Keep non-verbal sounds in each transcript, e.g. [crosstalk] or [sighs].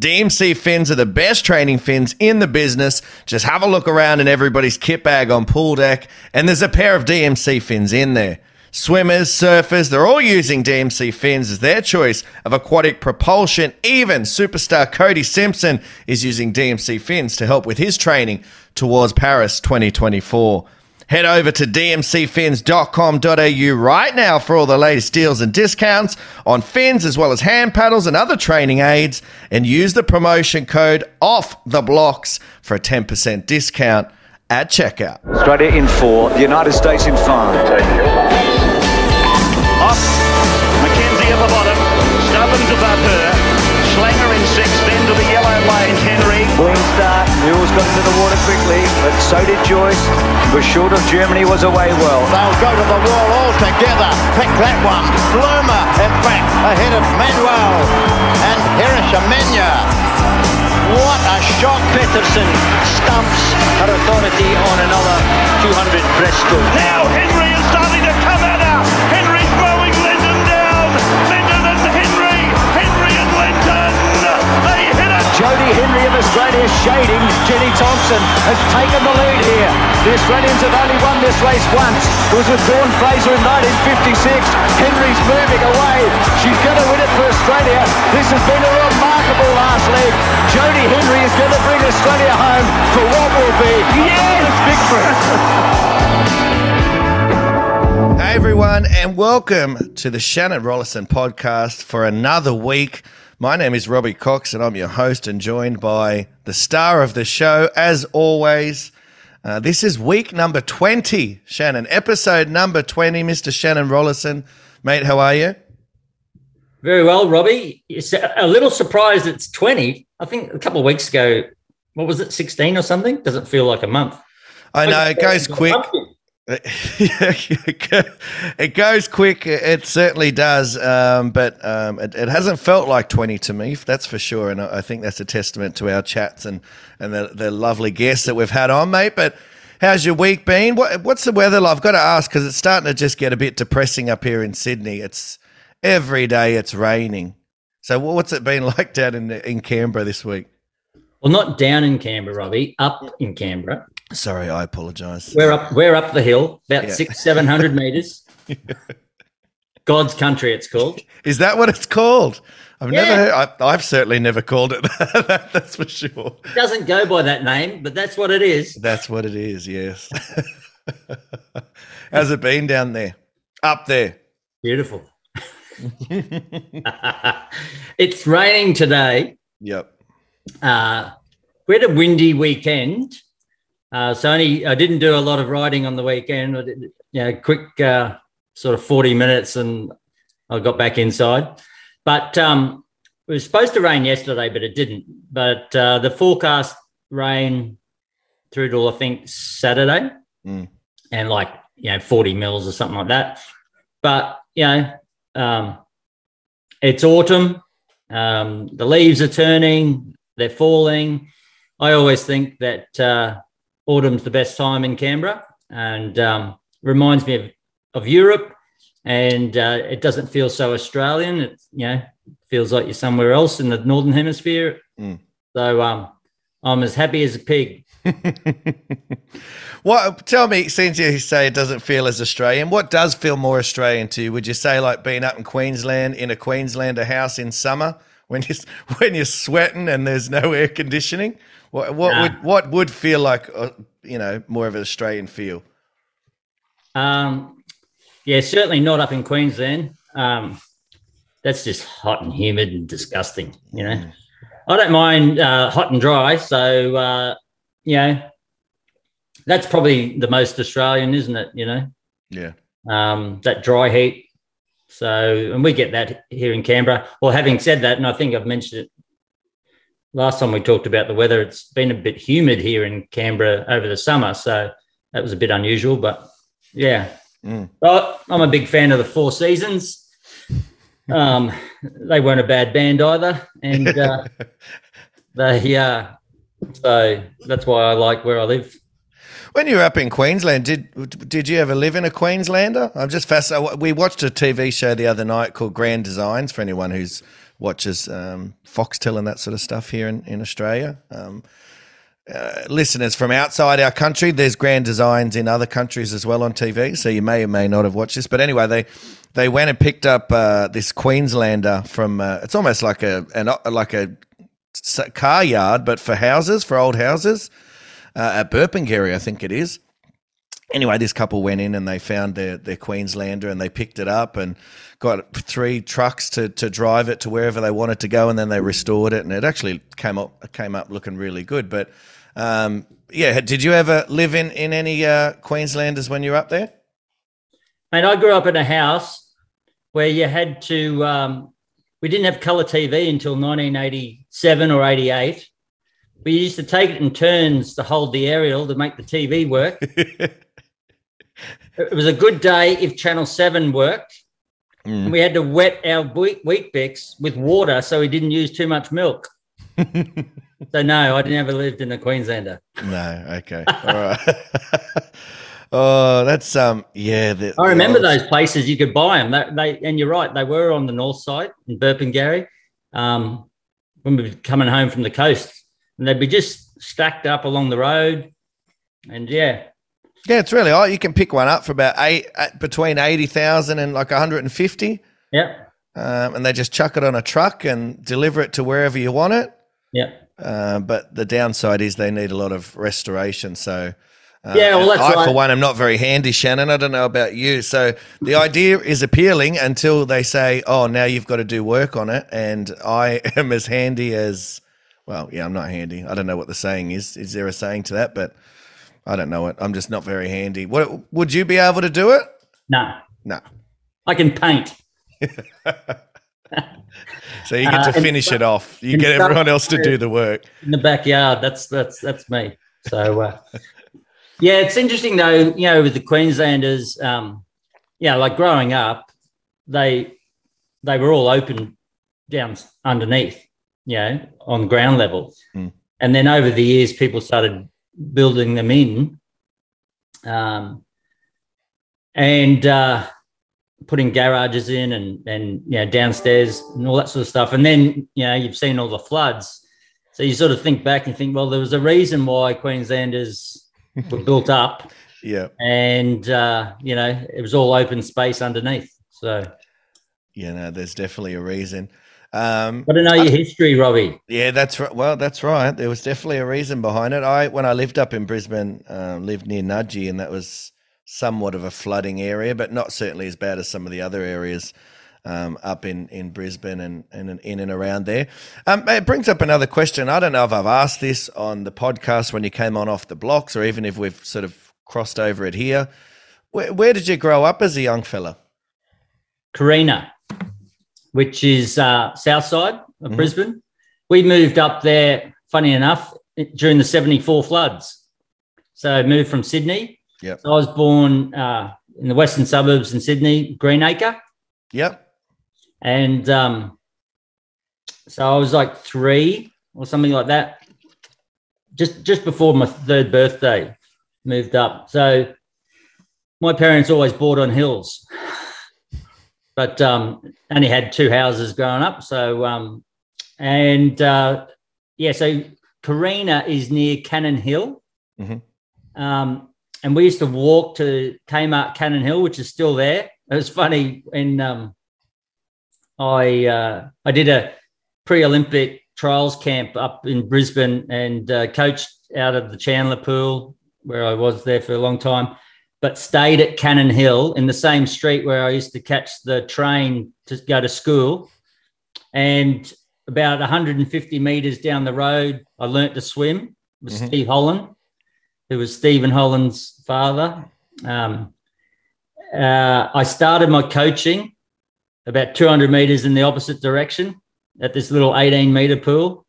DMC fins are the best training fins in the business. Just have a look around in everybody's kit bag on pool deck, and there's a pair of DMC fins in there. Swimmers, surfers, they're all using DMC fins as their choice of aquatic propulsion. Even superstar Cody Simpson is using DMC fins to help with his training towards Paris 2024. Head over to dmcfins.com.au right now for all the latest deals and discounts on fins as well as hand paddles and other training aids and use the promotion code off the blocks for a 10% discount at checkout. Australia in four, the United States in five. Off. Mackenzie at the bottom. Stubbins above her. Schlanger in six, then to the yellow. Henry. Clean start. Mules got into the water quickly, but so did Joyce. Was short of Germany, was away well. They'll go to the wall all together. Pick that one. Bloomer in back ahead of Manuel and Hirishamenya. What a shot. Peterson stamps her authority on another 200 breaststroke. Now Henry is starting to come at her. Hit it. Jodie Henry of Australia shading. Jenny Thompson has taken the lead here. The Australians have only won this race once. It was with Dawn Fraser in 1956. Henry's moving away. She's going to win it for Australia. This has been a remarkable last leg. Jodie Henry is going to bring Australia home for what will be yes! victory. Hey everyone, and welcome to the Shannon Rollason podcast for another week. My name is Robbie Cox, and I'm your host, and joined by the star of the show, as always. Uh, this is week number 20, Shannon, episode number 20, Mr. Shannon Rollason. Mate, how are you? Very well, Robbie. It's a little surprised it's 20. I think a couple of weeks ago, what was it, 16 or something? Doesn't feel like a month. I know, it goes quick. [laughs] it goes quick. It certainly does. Um, but um, it, it, hasn't felt like 20 to me, that's for sure. And I think that's a testament to our chats and, and the, the lovely guests that we've had on, mate. But how's your week been? What, what's the weather like? I've got to ask because it's starting to just get a bit depressing up here in Sydney. It's every day it's raining. So what's it been [laughs] like down in, in Canberra this week? Well, not down in Canberra, Robbie, up in Canberra. Sorry, I apologise. We're up. We're up the hill, about yeah. six, seven hundred meters. [laughs] God's country, it's called. Is that what it's called? I've yeah. never. Heard, I, have certainly never called it [laughs] that. that's for sure. It doesn't go by that name, but that's what it is. That's what it is. Yes. [laughs] How's it been down there? Up there. Beautiful. it's raining today. Yep. Uh, we had a windy weekend. Uh, so only I didn't do a lot of riding on the weekend. I did, you know, quick uh, sort of 40 minutes and I got back inside. But um, it was supposed to rain yesterday, but it didn't. But uh, the forecast rain through to I think Saturday, mm. and like you know 40 mils or something like that. But you know, um, it's autumn. Um, the leaves are turning. They're falling. I always think that uh, autumn's the best time in Canberra and um, reminds me of, of Europe. And uh, it doesn't feel so Australian. It you know feels like you're somewhere else in the northern hemisphere. Mm. So um, I'm as happy as a pig. [laughs] what tell me, since you say it doesn't feel as Australian, what does feel more Australian to you? Would you say like being up in Queensland in a Queenslander house in summer when you [laughs] when you're sweating and there's no air conditioning? What what nah. would what would feel like uh, you know more of an Australian feel? Um, yeah, certainly not up in Queensland. Um, that's just hot and humid and disgusting. You know, mm. I don't mind uh, hot and dry. So uh, you know, that's probably the most Australian, isn't it? You know. Yeah. Um, that dry heat. So, and we get that here in Canberra. Well, having said that, and I think I've mentioned it last time we talked about the weather, it's been a bit humid here in Canberra over the summer, so that was a bit unusual. But yeah, mm. but I'm a big fan of the Four Seasons. Um, they weren't a bad band either, and uh, [laughs] they uh, so that's why I like where I live. When you were up in Queensland, did did you ever live in a Queenslander? I'm just fascinated. We watched a TV show the other night called Grand Designs. For anyone who's watches um, Foxtel and that sort of stuff here in in Australia. Um, uh, listeners from outside our country, there's grand designs in other countries as well on TV, so you may or may not have watched this. But anyway, they they went and picked up uh, this Queenslander from. Uh, it's almost like a an, like a car yard, but for houses, for old houses uh, at Burpengary, I think it is. Anyway, this couple went in and they found their, their Queenslander and they picked it up and got three trucks to, to drive it to wherever they wanted to go and then they restored it and it actually came up came up looking really good. But um, yeah, did you ever live in in any uh, Queenslanders when you were up there? Mate, I grew up in a house where you had to. Um, we didn't have color TV until 1987 or 88. We used to take it in turns to hold the aerial to make the TV work. [laughs] it was a good day if Channel 7 worked. Mm. We had to wet our wheat, Weet-Bix with water so we didn't use too much milk. [laughs] so, no, I never lived in a Queenslander. No, okay. All right. [laughs] Oh, that's um, yeah. The, I remember those places you could buy them. They, they, and you're right, they were on the north side in Burpengary. Um, when we were coming home from the coast, and they'd be just stacked up along the road, and yeah, yeah, it's really. Oh, you can pick one up for about eight between eighty thousand and like one hundred and fifty. Yeah, um, and they just chuck it on a truck and deliver it to wherever you want it. Yeah. Uh, but the downside is they need a lot of restoration. So uh, yeah, well, that's I, right. for one, am not very handy, Shannon. I don't know about you. So the idea is appealing until they say, "Oh, now you've got to do work on it," and I [laughs] am as handy as. Well, yeah, I'm not handy. I don't know what the saying is. Is there a saying to that? But I don't know it. I'm just not very handy. What would you be able to do it? No, no. I can paint. so you get to uh, finish it off. You get everyone else to do the work in the backyard. That's that's that's me. So uh, yeah, it's interesting though. You know, with the Queenslanders, um, yeah, like growing up, they they were all open down underneath, you know, on ground level, mm. and then over the years, people started building them in, um, and uh, putting garages in, and and you know downstairs and all that sort of stuff. And then you know you've seen all the floods, so you sort of think back and think, well, there was a reason why Queenslanders were [laughs] built up. Yeah. And, uh, you know, it was all open space underneath. So, yeah, no, there's definitely a reason. Um, but I know your history, Robbie. Yeah, that's right. Well, that's right. There was definitely a reason behind it. I, when I lived up in Brisbane, um, lived near Nudgee, and that was somewhat of a flooding area, but not certainly as bad as some of the other areas um, up in, in Brisbane and, and in and around there. Um, it brings up another question. I don't know if I've asked this on the podcast when you came on off the blocks, or even if we've sort of crossed over it here. Where, where did you grow up as a young fella? Carina, which is uh, south side of mm-hmm. Brisbane. We moved up there, funny enough, during the 74 floods. So I moved from Sydney. Yep. So I was born uh, in the western suburbs in Sydney, Greenacre. Yep. And um, so I was like three or something like that. Just just before my third birthday, moved up. So my parents always bought on hills, [laughs] but um, only had two houses growing up. So um, and uh, yeah, so Carina is near Cannon Hill. Mm-hmm. Um, and we used to walk to Kmart Cannon Hill, which is still there. It was funny in um, I uh, I did a pre-Olympic trials camp up in Brisbane and uh, coached out of the Chandler pool where I was there for a long time, but stayed at Cannon Hill in the same street where I used to catch the train to go to school. And about 150 meters down the road, I learnt to swim with mm-hmm. Steve Holland, who was Stephen Holland's father. Um, uh, I started my coaching about 200 meters in the opposite direction at this little 18 meter pool.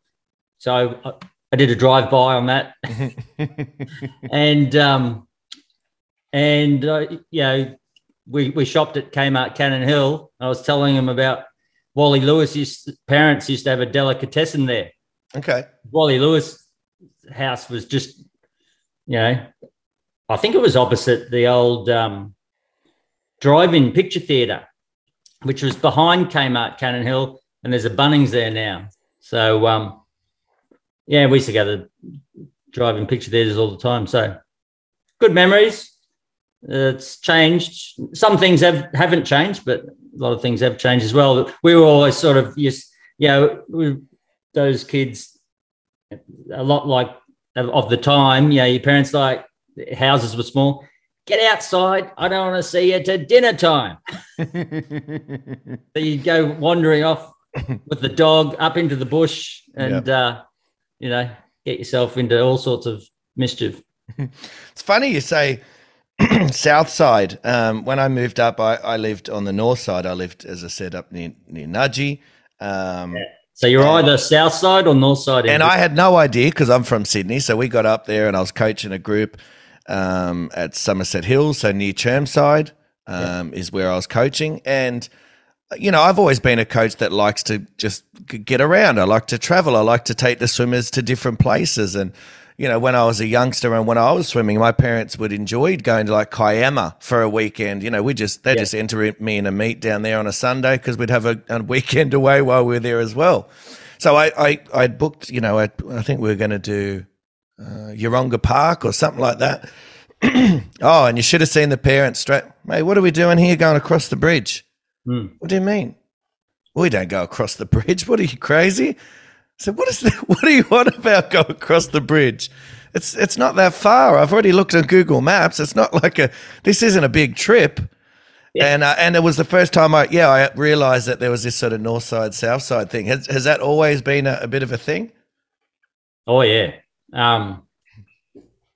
So I, I did a drive by on that, [laughs] and um, and uh, you know we we shopped at Kmart Cannon Hill. I was telling him about Wally Lewis's parents used to have a delicatessen there. Okay, Wally Lewis house was just you know I think it was opposite the old um, drive-in picture theatre which was behind Kmart Cannon Hill, and there's a Bunnings there now. So um, yeah, we used to go to drive in picture theaters all the time. So good memories. It's changed. Some things have haven't changed, but a lot of things have changed as well. We were always sort of just you know we, those kids a lot like of the time. You know, your parents like houses were small. Get outside. I don't want to see you to dinner time. [laughs] so you go wandering off with the dog up into the bush and, uh, you know, get yourself into all sorts of mischief. [laughs] It's funny you say [clears throat] south side. Um, when I moved up, I, I, lived on the north side. I lived, as I said, up near, near Nudgee. Um, yeah. So you're either south side or north side. And I had no idea because I'm from Sydney. So we got up there and I was coaching a group um, at Somerset Hills, so near Chermside um, yeah. is where I was coaching. And, you know, I've always been a coach that likes to just get around. I like to travel. I like to take the swimmers to different places. And, you know, when I was a youngster and when I was swimming, my parents would enjoy going to like Kiama for a weekend. You know, we just, they yeah. just enter me in a meet down there on a Sunday because we'd have a, a, weekend [laughs] away while we were there as well. So I, I, I booked, you know, I, I think we were going to do uh, Yeronga Park or something like that. [clears throat] oh, and you should have seen the parents straight. Mate, what are we doing here going across the bridge? Mm. What do you mean? We don't go across the bridge. [laughs] What are you crazy? So what is that? [laughs] What do you want about go across the bridge? It's it's not that far. I've already looked at Google Maps. It's not like a. This isn't a big trip. Yeah. And uh, and it was the first time I yeah I realized that there was this sort of north side south side thing. Has has that always been a, a bit of a thing? Oh yeah, um,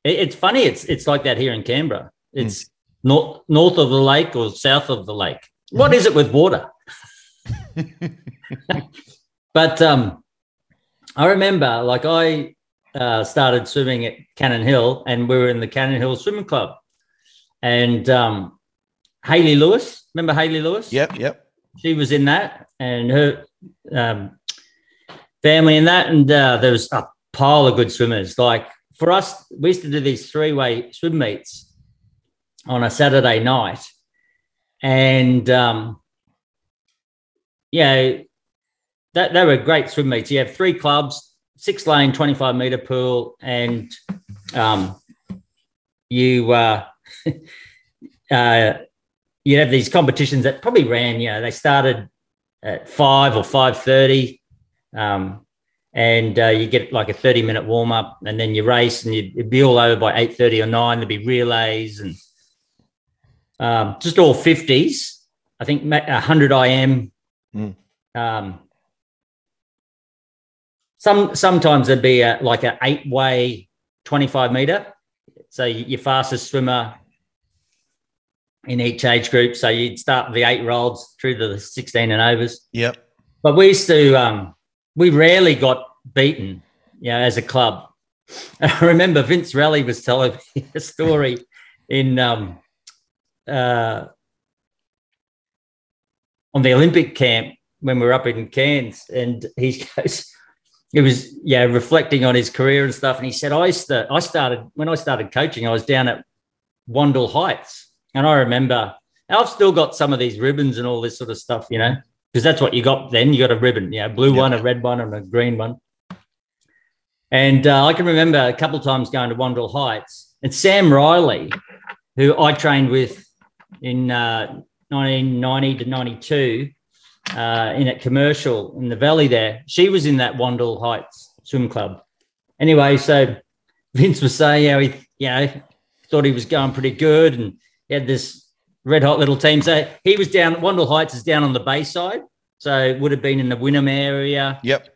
it, it's funny. It's it's like that here in Canberra. It's mm. north north of the lake or south of the lake. What is it with water? [laughs] [laughs] but um, I remember, like I uh, started swimming at Cannon Hill, and we were in the Cannon Hill Swimming Club, and um, Hayley Lewis. Remember Hayley Lewis? Yep, yep. She was in that, and her um, family in that, and uh, there was a pile of good swimmers. Like for us, we used to do these three-way swim meets on a Saturday night, and um, yeah, that they were great swim meets. You have three clubs, six lane, twenty-five meter pool, and um, you uh, [laughs] uh, you have these competitions that probably ran. You know, they started at five or five thirty. Um, and uh, you get like a 30 minute warm up and then you race and you'd, be all over by 8.30 or 9 there'd be relays and um, just all 50s i think 100 im mm. um, some sometimes there'd be a, like an eight way 25 meter so your fastest swimmer in each age group. So you'd start the eight year olds through to the 16 and overs. Yep. But we used to um, we rarely got beaten, you know, as a club. [laughs] I remember Vince Raleigh was telling [laughs] me a story in um, uh, on the Olympic camp when we were up in Cairns, and he [laughs] goes, he was yeah reflecting on his career and stuff, and he said, I st- I started when I started coaching, I was down at Wandle Heights, and I remember I've still got some of these ribbons and all this sort of stuff, you know because that's what you got then. You got a ribbon, yeah, blue one, a red one, and a green one. And uh, I can remember a couple of times going to Wandle Heights, and Sam Riley, who I trained with in uh, 1990 to 92 uh, in a commercial in the valley there, she was in that Wandle Heights swim club. Anyway, so [laughs] Vince was saying how he, you know, thought he was going pretty good and he had this red hot little team. So he was down. Wandle Heights is down on the Bayside, so it would have been in the Wynnum area. Yep.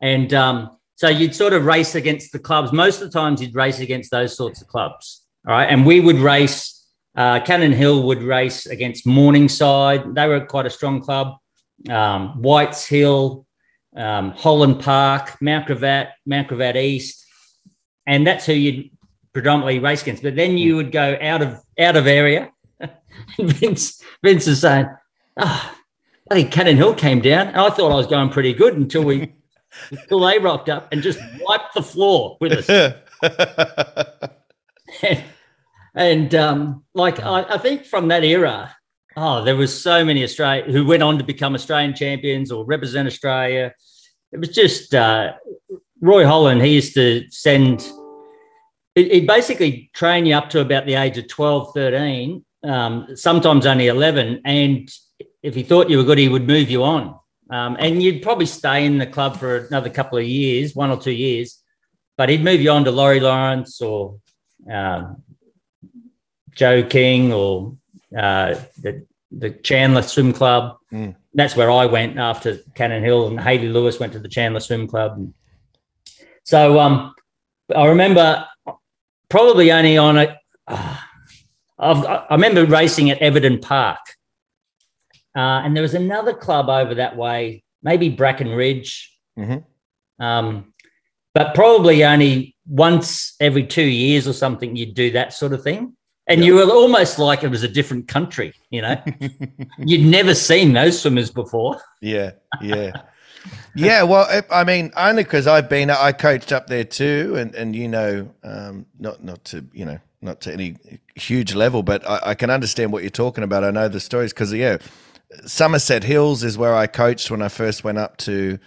And um, so you'd sort of race against the clubs. Most of the times you'd race against those sorts of clubs. All right, and we would race. Uh, Cannon Hill would race against Morningside. They were quite a strong club. Um, Whites Hill, um, Holland Park, Mount Gravatt, Mount Gravatt East, and that's who you'd predominantly race against. But then you would go out of out of area [laughs] Vince, Vince is saying, oh, I think Cannon Hill came down. And I thought I was going pretty good until we [laughs] until they rocked up and just wiped the floor with us. [laughs] and, um, like I, I, think from that era, oh, there was so many Australian who went on to become Australian champions or represent Australia. It was just uh, Roy Holland. He used to send. He'd basically train you up to about the age of 12, 13, um, sometimes only 11. And if he thought you were good, he would move you on. Um, and you'd probably stay in the club for another couple of years, one or two years, but he'd move you on to Laurie Lawrence or um, Joe King or uh, the, the Chandler Swim Club. Mm. That's where I went after Cannon Hill, and Hayley Lewis went to the Chandler Swim Club. So um, I remember probably only on a. Uh, i remember racing at Everton Park, uh, and there was another club over that way, maybe Bracken Ridge, Mm-hmm. um, but probably only once every two years or something. You'd do that sort of thing, and you were almost like it was a different country. You know, [laughs] you'd never seen those swimmers before. Yeah, yeah, [laughs] yeah. Well, I- I mean, only because I've been, I coached up there too, and and you know, um, not not to you know, not to any huge level, but I, I can understand what you're talking about. I know the stories because yeah, Somerset Hills is where I coached when I first went up to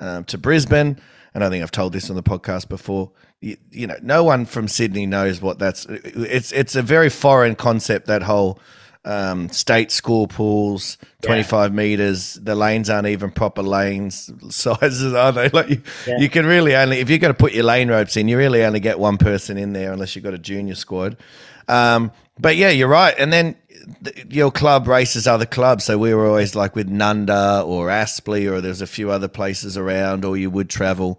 um, to Brisbane, and I think I've told this on the podcast before. You, you know, no one from Sydney knows what that's. It's it's a very foreign concept. That whole um, state school pools, twenty five meters. The lanes aren't even proper lanes [laughs] sizes, are they? Like you, Yeah. you can really only if you're going to put your lane ropes in, you really only get one person in there unless you've got a junior squad. Um, but yeah, you're right. And then th- your club races other clubs. So we were always like with Nunda or Aspley, or there's a few other places around, or you would travel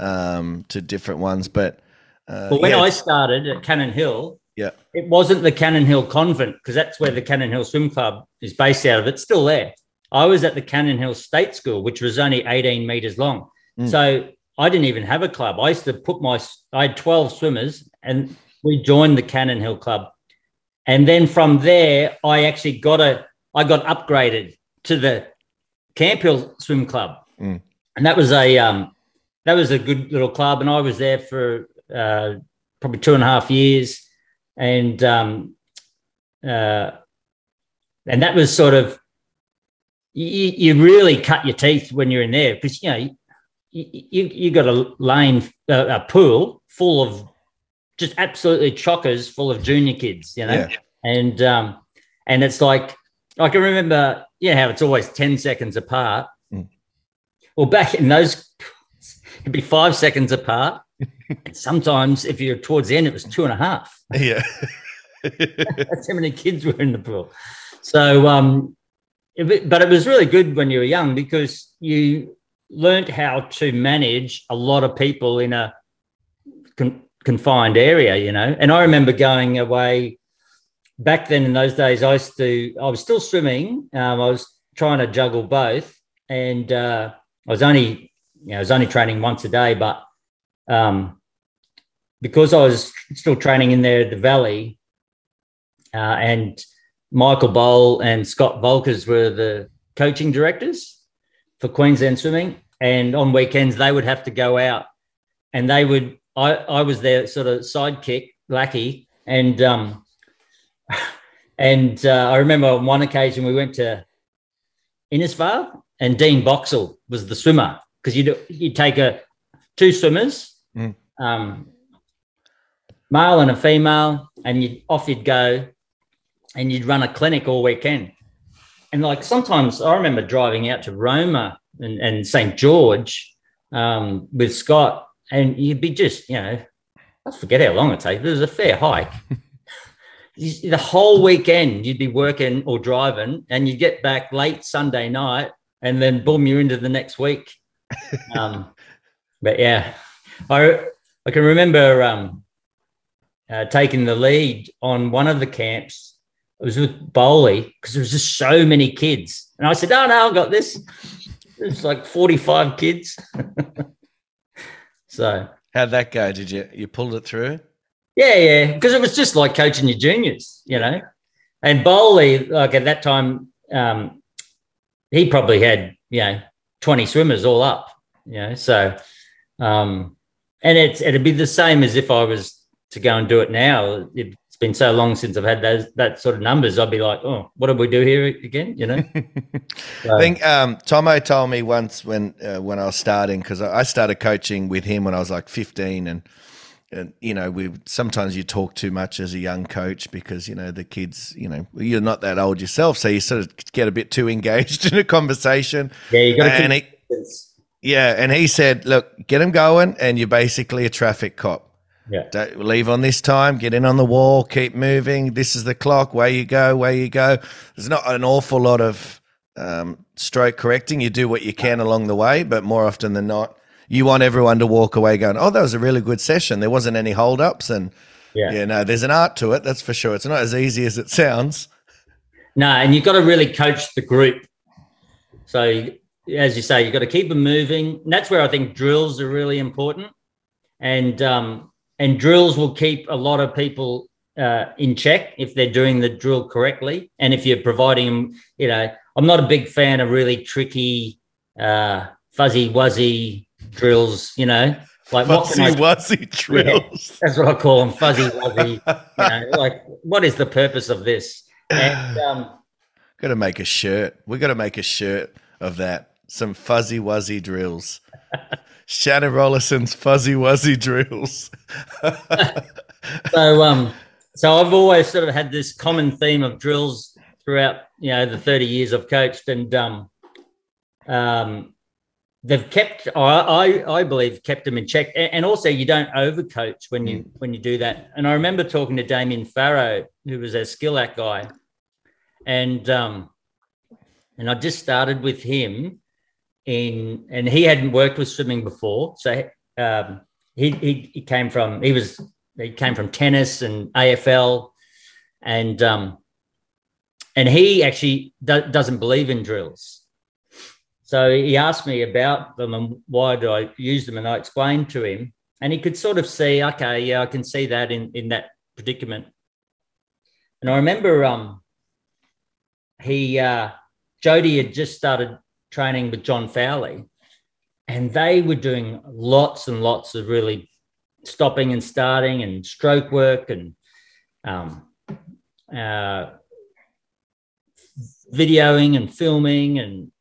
um, to different ones. But uh, But when yeah, I started at Cannon Hill, yeah, it wasn't the Cannon Hill Convent because that's where the Cannon Hill Swim Club is based out of. It's still there. I was at the Cannon Hill State School, which was only 18 meters long. Mm. So I didn't even have a club. I used to put my, I had 12 swimmers and we joined the Cannon Hill Club. And then from there, I actually got a, I got upgraded to the Camp Hill Swim Club. Mm. And that was a, um, that was a good little club. And I was there for uh, probably two and a half years and um, uh, and that was sort of you, you really cut your teeth when you're in there because you know you, you you got a lane uh, a pool full of just absolutely chockers full of junior kids you know Yeah. and um and it's like I can remember yeah how it's always 10 seconds apart Mm. well back in those it'd be five seconds apart and sometimes if you're towards the end it was two and a half yeah, [laughs] [laughs] that's how many kids were in the pool. So, um, it- but it was really good when you were young because you learnt how to manage a lot of people in a con- confined area, you know. And I remember going away back then in those days. I used to, I was still swimming. Um, I was trying to juggle both, and uh, I was only, you know, I was only training once a day, but um, because I was still training in there at the valley, uh, and Michael Bohl and Scott Volkers were the coaching directors for Queensland Swimming. And on weekends, they would have to go out and they would, I, I was their sort of sidekick, lackey. And, um, [laughs] and uh, I remember on one occasion we went to Innisfail and Dean Boxall was the swimmer because you'd, you'd take a, two swimmers, Mm. um, male and a female, and you'd off you'd go and you'd run a clinic all weekend. And like sometimes I remember driving out to Roma and, and St. George um, with Scott, and you'd be just, you know, I forget how long it takes. It was a fair hike. [laughs] The whole weekend you'd be working or driving, and you get back late Sunday night, and then boom, you're into the next week. Um, but yeah, I I can remember um, uh, taking the lead on one of the camps. It was with Bowley because there was just so many kids, and I said, "Oh no, I got this." It's like forty-five kids. [laughs] so how'd that go? Did you you pulled it through? yeah, yeah, because it was just like coaching your juniors, you know. And Bowley, like at that time, um, he probably had you know twenty swimmers all up, you know. So, um, and it's it'd be the same as if I was to go and do it now. It's been so long since I've had those that sort of numbers. I'd be like, oh, what did we do here again? You know. [laughs] I think um, Tomo told me once when uh, when I was starting because I started coaching with him when I was like 15 and. And you know, we sometimes you talk too much as a young coach because you know the kids. You know, you're not that old yourself, so you sort of get a bit too engaged [laughs] in a conversation. Yeah, you got to And keep. he- Yeah, and he said, "Look, get him going, and you're basically a traffic cop. Yeah. Don't leave on this time. Get in on the wall. Keep moving. This is the clock. Where you go, where you go. There's not an awful lot of um, stroke correcting. You do what you can along the way, but more often than not, you want everyone to walk away going, "Oh, that was a really good session. There wasn't any holdups." And Yeah. yeah, no, there's an art to it. That's for sure. It's not as easy as it sounds. No, and you've got to really coach the group. So, as you say, you've got to keep them moving. And that's where I think drills are really important. And um, and drills will keep a lot of people uh, in check if they're doing the drill correctly, and if you're providing them. You know, I'm not a big fan of really tricky, uh, fuzzy wuzzy drills. You know, like Fuzzy I wuzzy drills. that's what I call them, fuzzy wuzzy. you [laughs] know, like, what is the purpose of this? And [sighs] um, Got to make a shirt. We got to make a shirt of that. Some fuzzy wuzzy drills. Shannon Rollason's fuzzy wuzzy drills. [laughs] so um so I've always sort of had this common theme of drills throughout you know the 30 years I've coached and um um they've kept I I, I believe kept them in check. And also you don't overcoach when you when you do that. And I remember talking to Damian Farrow who was a skill act guy. And um and I just started with him in and he hadn't worked with swimming before. So um he, he he came from he was he came from tennis and AFL, and um, and he actually do- doesn't believe in drills. So he asked me about them and why do I use them, and I explained to him, and he could sort of see, okay, yeah, I can see that in in that predicament. And I remember um, he uh, Jodie had just started training with John Fowlie, and they were doing lots and lots of really stopping and starting and stroke work and um, uh, videoing and filming and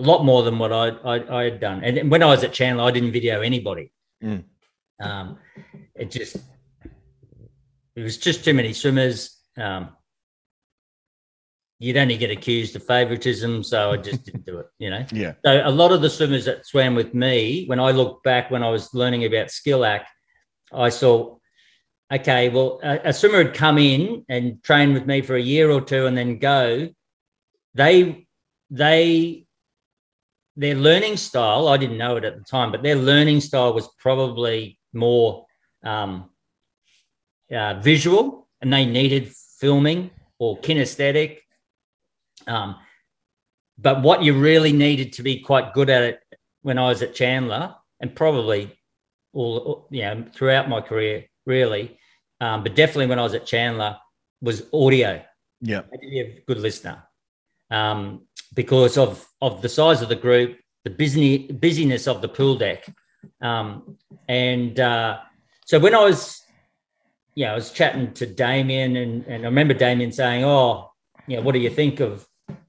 a lot more than what I, I, I had done. And when I was at Chandler, I didn't video anybody. Mm. Um, it just it was just too many swimmers. Um, you'd only get accused of favoritism, so I just didn't do it. You know. [laughs] Yeah. So a lot of the swimmers that swam with me, when I look back when I was learning about skill act, I saw, okay, well, a, a swimmer had come in and trained with me for a year or two and then go. They, they, their learning style, I didn't know it at the time, but their learning style was probably more um, uh, visual and they needed filming or kinesthetic. Um, but what you really needed to be quite good at it when I was at Chandler and probably all you know throughout my career really um, but definitely when I was at Chandler was audio Yeah. be a good listener um, because of of the size of the group the busy busyness of the pool deck um, and uh, so when I was yeah I was chatting to Damien and, and I remember Damien saying oh you know what do you think of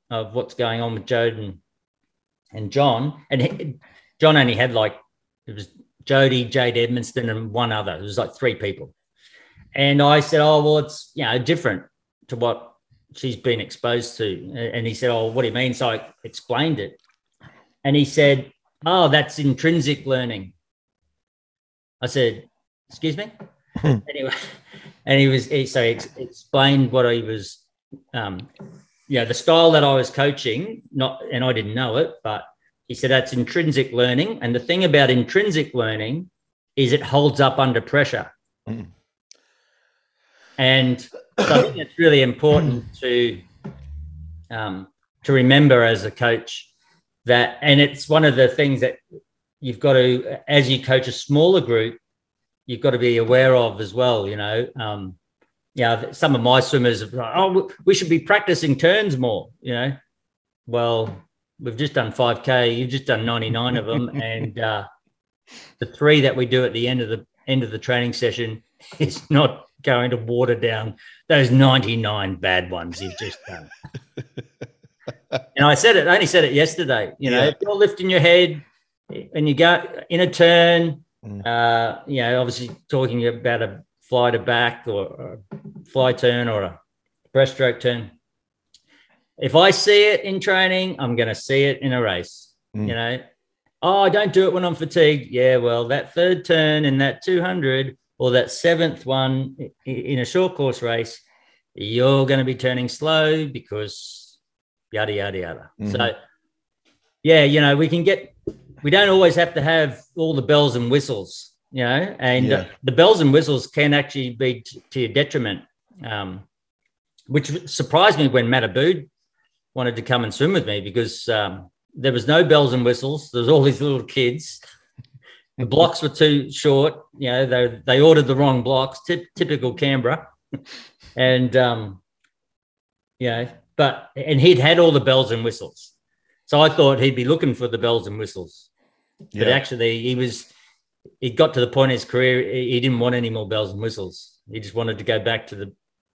of what's going on with Joden and John and he, John only had like it was Jodie, Jade Edmistone, and one other. It was like three people. And I said, Oh, well, it's you know different to what she's been exposed to. And he said, Oh, what do you mean? So I explained it. And he said, Oh, that's intrinsic learning. I said, Excuse me? anyway, and he was he, so he ex- explained what he was um yeah, the style that I was coaching, not and I didn't know it, but he said that's intrinsic learning. And the thing about intrinsic learning is it holds up under pressure. Mm. And so I think it's really important to um, to remember as a coach that, and it's one of the things that you've got to, as you coach a smaller group, you've got to be aware of as well. You know, um, yeah, some of my swimmers have like, oh, we should be practicing turns more. You know, well, we've just done 5k you've just done 99 of them [laughs] and uh, the three that we do at the end of the end of the training session is not going to water down those 99 bad ones you've just done. [laughs] and I said it, I only said it yesterday. You know, Yeah. if you're lifting your head and you go in a turn, Mm. uh, you know, obviously talking about a fly to back or a fly turn or a breaststroke turn. If I see it in training, I'm going to see it in a race. Mm. You know, oh, I don't do it when I'm fatigued. Yeah, well, that third turn in that 200 or that seventh one in a short course race, you're going to be turning slow because yada, yada, yada. Mhm. So, yeah, you know, we can get, we don't always have to have all the bells and whistles, you know, and Yeah. uh, the bells and whistles can actually be t- to your detriment, um, which surprised me when Matt Abood wanted to come and swim with me because um, there was no bells and whistles. There's all these little kids. The blocks were too short. You know, they they ordered the wrong blocks. Ty- typical Canberra, [laughs] and um, you know, but and he'd had all the bells and whistles. So I thought he'd be looking for the bells and whistles, but actually he was. He got to the point in his career he he didn't want any more bells and whistles. He just wanted to go back to the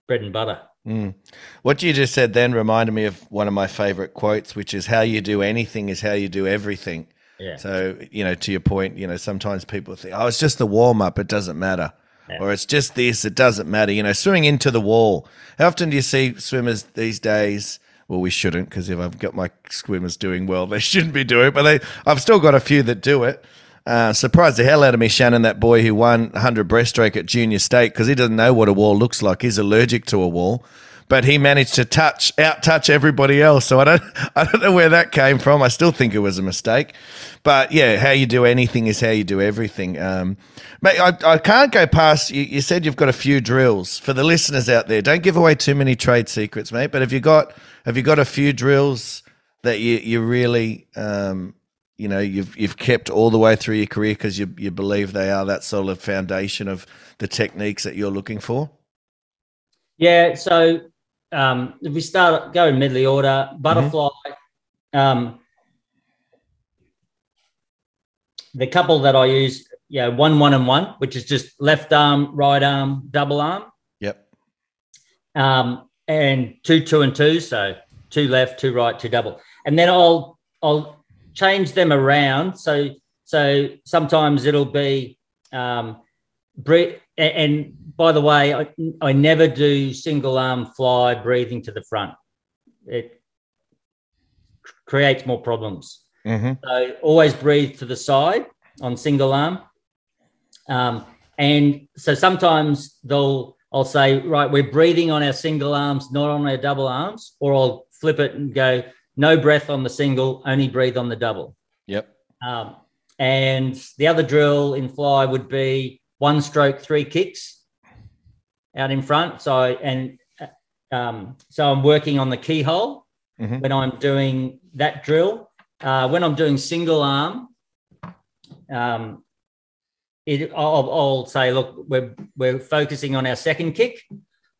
bread and butter. Mm. What you just said then reminded me of one of my favorite quotes, which is how you do anything is how you do everything. Yeah. So, you know, to your point, you know, sometimes people think, oh, it's just the warm up, it doesn't matter. Yeah. Or it's just this, it doesn't matter. You know, swimming into the wall. How often do you see swimmers these days? Well, we shouldn't because if I've got my swimmers doing well, [laughs] they shouldn't be doing it. But they, I've still got a few that do it. Uh, surprised the hell out of me, Shannon, that boy who won 100 breaststroke at junior state because he doesn't know what a wall looks like. He's allergic to a wall, but he managed to touch out touch everybody else. So I don't [laughs] I don't know where that came from. I still think it was a mistake, but yeah, how you do anything is how you do everything. Um, mate, I, I can't go past. You, you said you've got a few drills for the listeners out there. Don't give away too many trade secrets, mate. But have you got have you got a few drills that you you really um, you know you've you've kept all the way through your career because you you believe they are that solid foundation of the techniques that you're looking for. Yeah, so um, if we start go in medley order, butterfly. Um, the couple that I use, yeah, one, one, and one, which is just left arm, right arm, double arm, Yep. um, and two, two, and two. So two left, two right, two double, and then I'll I'll change them around. So so sometimes it'll be um. And by the way, I, I never do single arm fly breathing to the front. It creates more problems. Mm-hmm. So always breathe to the side on single arm. Um, and so sometimes they'll I'll say, right, we're breathing on our single arms, not on our double arms, or I'll flip it and go, no breath on the single, only breathe on the double. Yep. Um, and the other drill in fly would be one stroke, three kicks out in front. So and uh, um, so I'm working on the keyhole Mhm. when I'm doing that drill. Uh, when I'm doing single arm, um, it, I'll, I'll say, look, we're we're focusing on our second kick,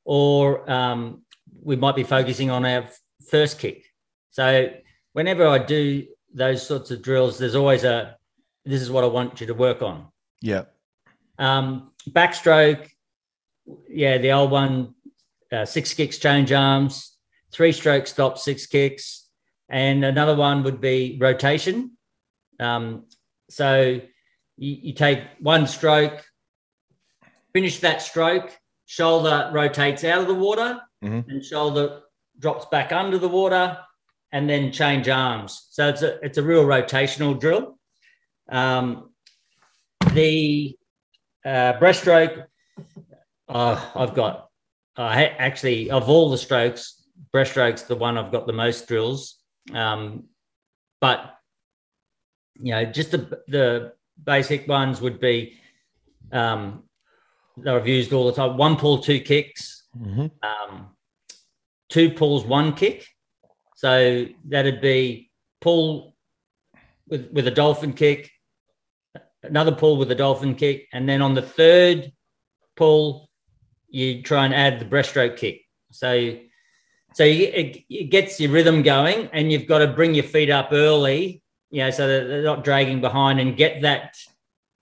or um, we might be focusing on our first kick. So whenever I do those sorts of drills, there's always a this is what I want you to work on. Yep. Um, backstroke, yeah, the old one, uh, six kicks, change arms, three stroke stop, six kicks, and another one would be rotation. Um, so you, you take one stroke, finish that stroke, shoulder rotates out of the water, Mhm. and shoulder drops back under the water, and then change arms. So it's a it's a real rotational drill. Um, the uh, breaststroke, uh, I've got I ha- actually of all the strokes, breaststroke's the one I've got the most drills. Um, but you know, just the the basic ones would be um, that I've used all the time: one pull, two kicks, Mm-hmm. um, two pulls, one kick. So that'd be pull with with a dolphin kick, another pull with a dolphin kick, and then on the third pull, you try and add the breaststroke kick. So so you, it, it gets your rhythm going, and you've got to bring your feet up early, you know, so that they're not dragging behind, and get that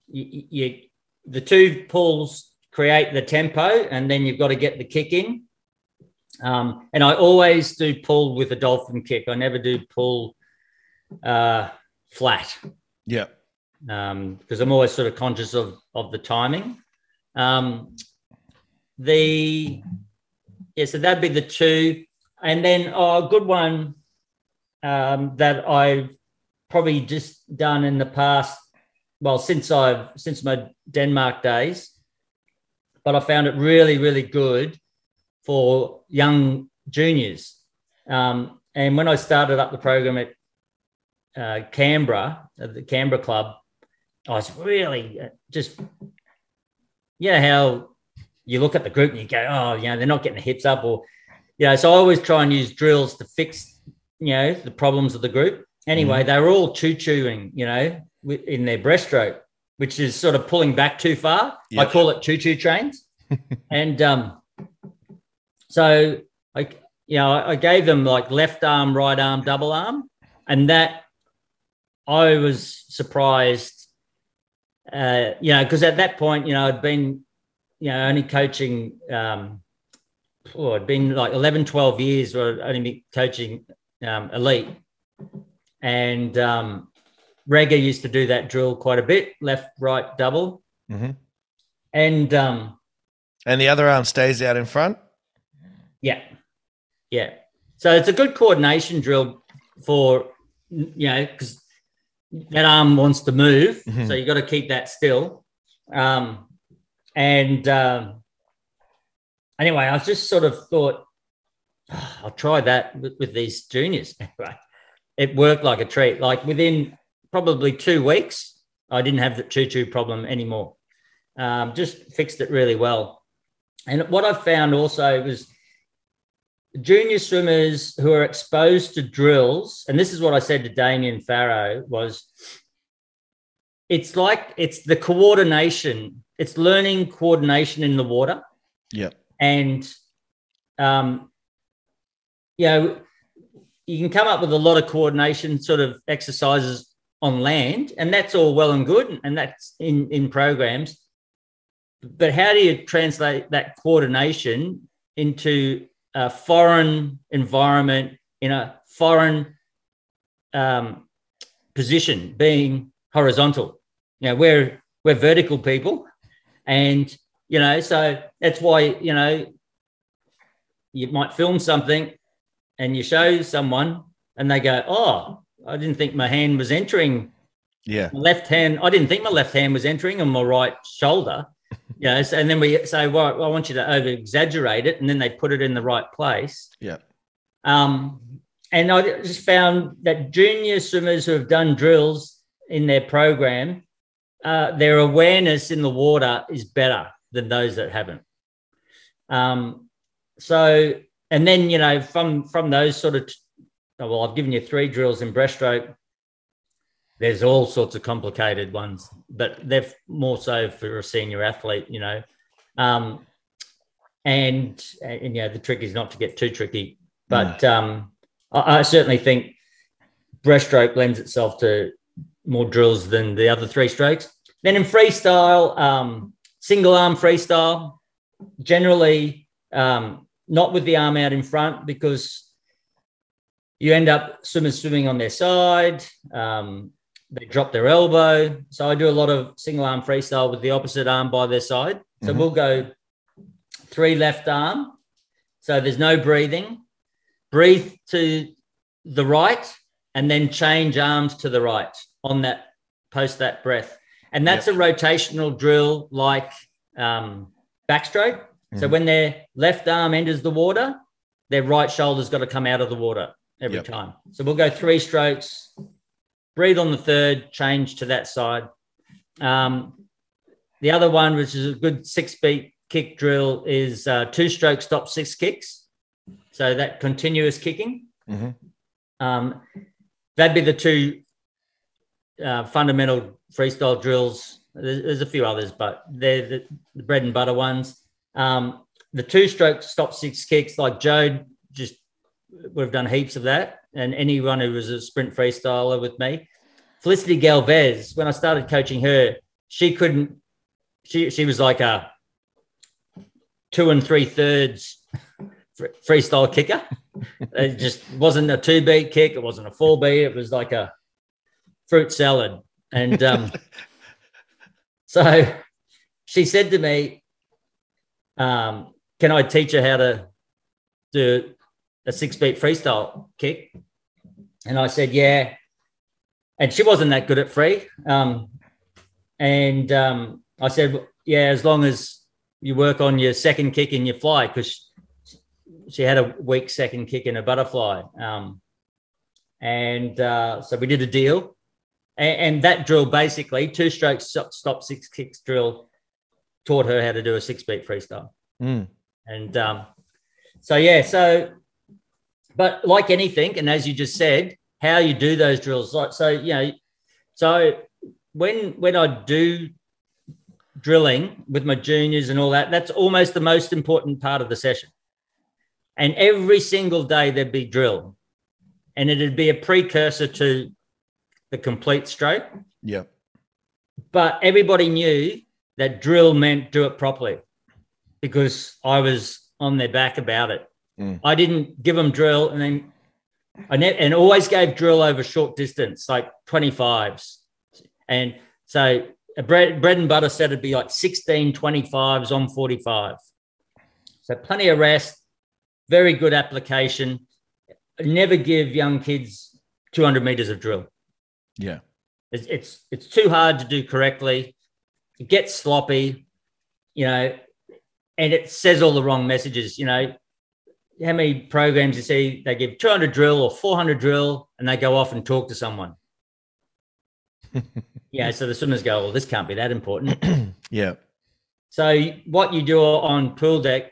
you, you the two pulls create the tempo, and then you've got to get the kick in. Um, and I always do pull with a dolphin kick. I never do pull uh, flat Yeah. because I'm always sort of conscious of of the timing. Um, the yeah, so that'd be the two, and then oh, a good one um, that I've probably just done in the past. Well, since I've since my Denmark days, but I found it really really good for young juniors. Um, and when I started up the program at uh, Canberra, at the Canberra club, I was really uh, just, yeah, how you look at the group and you go, oh, you know, they're not getting the hips up, or, you know, so I always try and use drills to fix, you know, the problems of the group. Anyway, they were all choo chooing, you know, in their breaststroke, which is sort of pulling back too far. I call it choo choo trains. [laughs] and um, so I, you know, I gave them like left arm, right arm, double arm, and that I was surprised, uh, you know, because at that point, you know, I'd been, you know, only coaching, um, oh, it'd been like 11, 12 years where I'd only been coaching um, elite. And um, Rega used to do that drill quite a bit, left, right, double. Mhm. And um, And the other arm stays out in front. yeah, yeah. So it's a good coordination drill for, you know, because that arm wants to move. Mhm. So you got to keep that still. Um, and um, anyway, I just sort of thought, "Oh, I'll try that with, with these juniors. [laughs] It worked like a treat. Like within probably two weeks, I didn't have the choo choo problem anymore. Um, just fixed it really well. And what I found also was junior swimmers who are exposed to drills, and this is what I said to Damian Farrow was it's like it's the coordination, it's learning coordination in the water. Yeah. And um, you know, you can come up with a lot of coordination sort of exercises on land, and that's all well and good, and that's in in programs. But how do you translate that coordination into a foreign environment in a foreign um, position, being horizontal? You know, we're we're vertical people, and you know, so that's why you know you might film something and you show someone and they go, "Oh, I didn't think my hand was entering Yeah. my left hand. I didn't think my left hand was entering on my right shoulder." [laughs] You know, so, and then we say, "Well, I want you to over exaggerate it," and then they put it in the right place. Yeah. Um, and I just found that junior swimmers who have done drills in their program, uh, their awareness in the water is better than those that haven't. Um, so, and then you know, from from those sort of, oh, well, I've given you three drills in breaststroke. There's all sorts of complicated ones, but they're more so for a senior athlete, you know. Um, and and yeah, the trick is not to get too tricky, but um, I, I certainly think breaststroke lends itself to more drills than the other three strokes. Then in freestyle, um, single arm freestyle, generally um, not with the arm out in front because you end up swimmers swimming on their side. Um, they drop their elbow. So I do a lot of single arm freestyle with the opposite arm by their side. So Mhm. we'll go three left arm. So there's no breathing. Breathe to the right and then change arms to the right on that post that breath. And that's a rotational drill like um, backstroke. So Mhm. when their left arm enters the water, their right shoulder's got to come out of the water every Yep. time. So we'll go three strokes, breathe on the third, change to that side. Um, the other one, which is a good six beat kick drill, is uh, two stroke stop six kicks. So that continuous kicking. Mhm. Um, that'd be the two uh, fundamental freestyle drills. There's, there's a few others, but they're the, the bread and butter ones. Um, the two stroke stop six kicks, like Joe, just we've done heaps of that. And anyone who was a sprint freestyler with me, Felicity Galvez, when I started coaching her, she couldn't. She she was like a two and three thirds freestyle kicker. [laughs] it just wasn't a two beat kick. It wasn't a four beat. It was like a fruit salad. And um, [laughs] so she said to me, um, Can I teach her how to do a six beat freestyle kick? And I said, Yeah. And she wasn't that good at free. Um, and um, I said, Yeah, as long as you work on your second kick in your fly, because she had a weak second kick in a butterfly. Um, and uh, so we did a deal. And, and, that drill basically, two strokes, stop, six kicks drill, taught her how to do a six beat freestyle. Mm. And um, so, yeah, so, but like anything, and as you just said, how you do those drills, like, so, you know, so when, when I do drilling with my juniors and all that, that's almost the most important part of the session. And every single day there'd be drill. And it'd be a precursor to the complete stroke. Yeah. But everybody knew that drill meant do it properly because I was on their back about it. Mm. I didn't give them drill and then I ne- and always gave drill over short distance, like 25s. And so a bread, bread and butter set would be like 16 25s on 45. So plenty of rest, very good application. Never give young kids 200 meters of drill. Yeah. It's, it's, it's too hard to do correctly. It gets sloppy, you know, and it says all the wrong messages. You know, how many programs you see they give 200 drill or 400 drill and they go off and talk to someone. [laughs] yeah, so the swimmers go, well, this can't be that important. [clears throat] yeah. So what you do on pool deck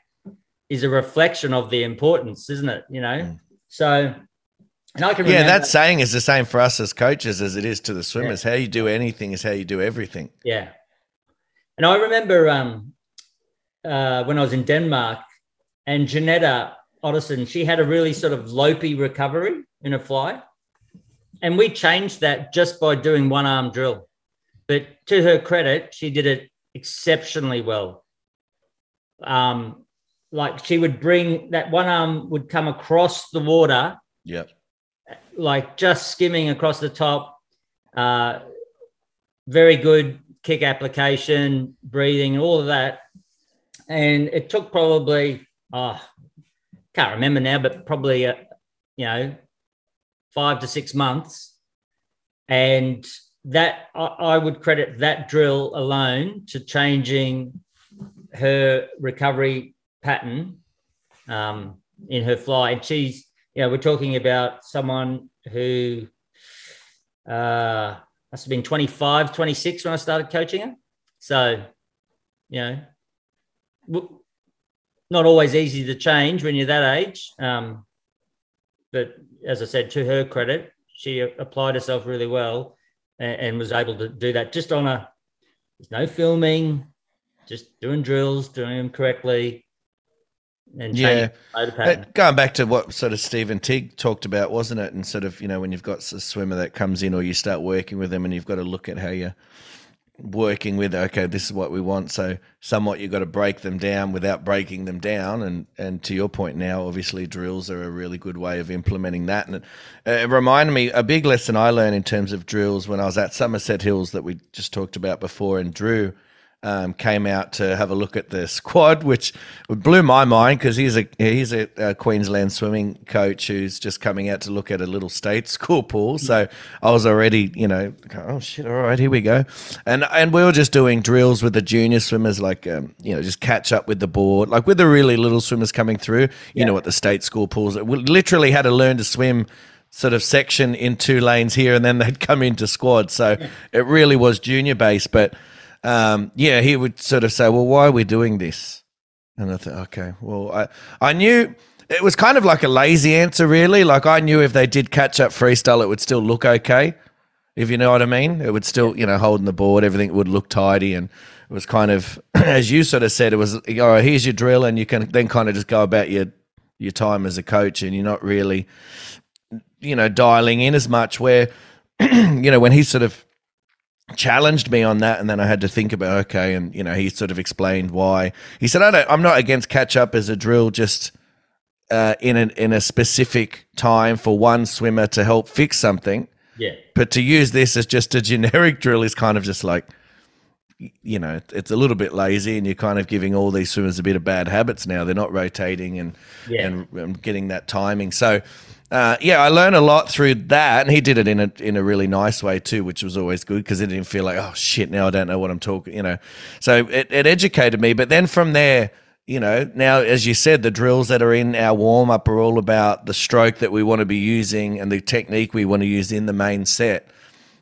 is a reflection of the importance, isn't it? You know, mm. so and I can yeah, that saying is the same for us as coaches as it is to the swimmers. Yeah. How you do anything is how you do everything. Yeah, and I remember um, uh, when I was in Denmark, and Jeanette Ottesen, she had a really sort of lopey recovery in a fly, and we changed that just by doing one arm drill. But to her credit, she did it exceptionally well. Um, like she would bring that one arm would come across the water. Yep. Like just skimming across the top. Uh, very good kick application, breathing, all of that. And it took probably, oh, can't remember now, but probably, uh, you know, five to six months. And that I, I would credit that drill alone to changing her recovery pattern um, in her fly. And she's, you know, we're talking about someone who uh, must have been 25, 26 when I started coaching her. So, you know, not always easy to change when you're that age. Um, but as I said, to her credit, she applied herself really well and, and was able to do that just on a, there's no filming, just doing drills, doing them correctly, and yeah, going back to what sort of Stephen Tigg talked about, wasn't it? And sort of you know when you've got a swimmer that comes in, or you start working with them, and you've got to look at how you're working with. Okay, this is what we want. So somewhat you've got to break them down without breaking them down. And and to your point now, obviously drills are a really good way of implementing that. And it, it reminded me a big lesson I learned in terms of drills when I was at Somerset Hills that we just talked about before, and Drew um, came out to have a look at the squad, which blew my mind because he's a he's a, a, Queensland swimming coach who's just coming out to look at a little state [laughs] school pool. So I was already, you know, oh shit, all right, here we go, and and we were just doing drills with the junior swimmers, like um, you know, just catch up with the board, like with the really little swimmers coming through. You yeah. know, at the state school pools, we literally had to learn to swim sort of section in two lanes here and then they'd [laughs] come into squad so it really was junior based but um, yeah, he would sort of say, "Well, why are we doing this?" And I thought, okay, well, I I knew it was kind of like a lazy answer, really. Like I knew if they did catch up freestyle, it would still look okay. If you know what I mean, it would still, you know, holding the board, everything would look tidy, and it was kind of, [clears throat] as you sort of said, it was, all right, here's your drill, and you can then kind of just go about your your time as a coach, and you're not really, you know, dialing in as much. Where, [clears throat] you know, when he sort of challenged me on that and then I had to think about okay and you know he sort of explained why he said I don't I'm not against catch up as a drill just uh, in an in a specific time for one swimmer to help fix something Yeah. but to use this as just a generic drill is kind of just like you know it's a little bit lazy and you're kind of giving all these swimmers a bit of bad habits now they're not rotating and Yeah. and, and getting that timing so uh, yeah i learned a lot through that and he did it in a in a really nice way too which was always good because it didn't feel like oh shit now i don't know what i'm talking you know so it, it educated me but then from there you know, now as you said, the drills that are in our warm up are all about the stroke that we want to be using and the technique we want to use in the main set.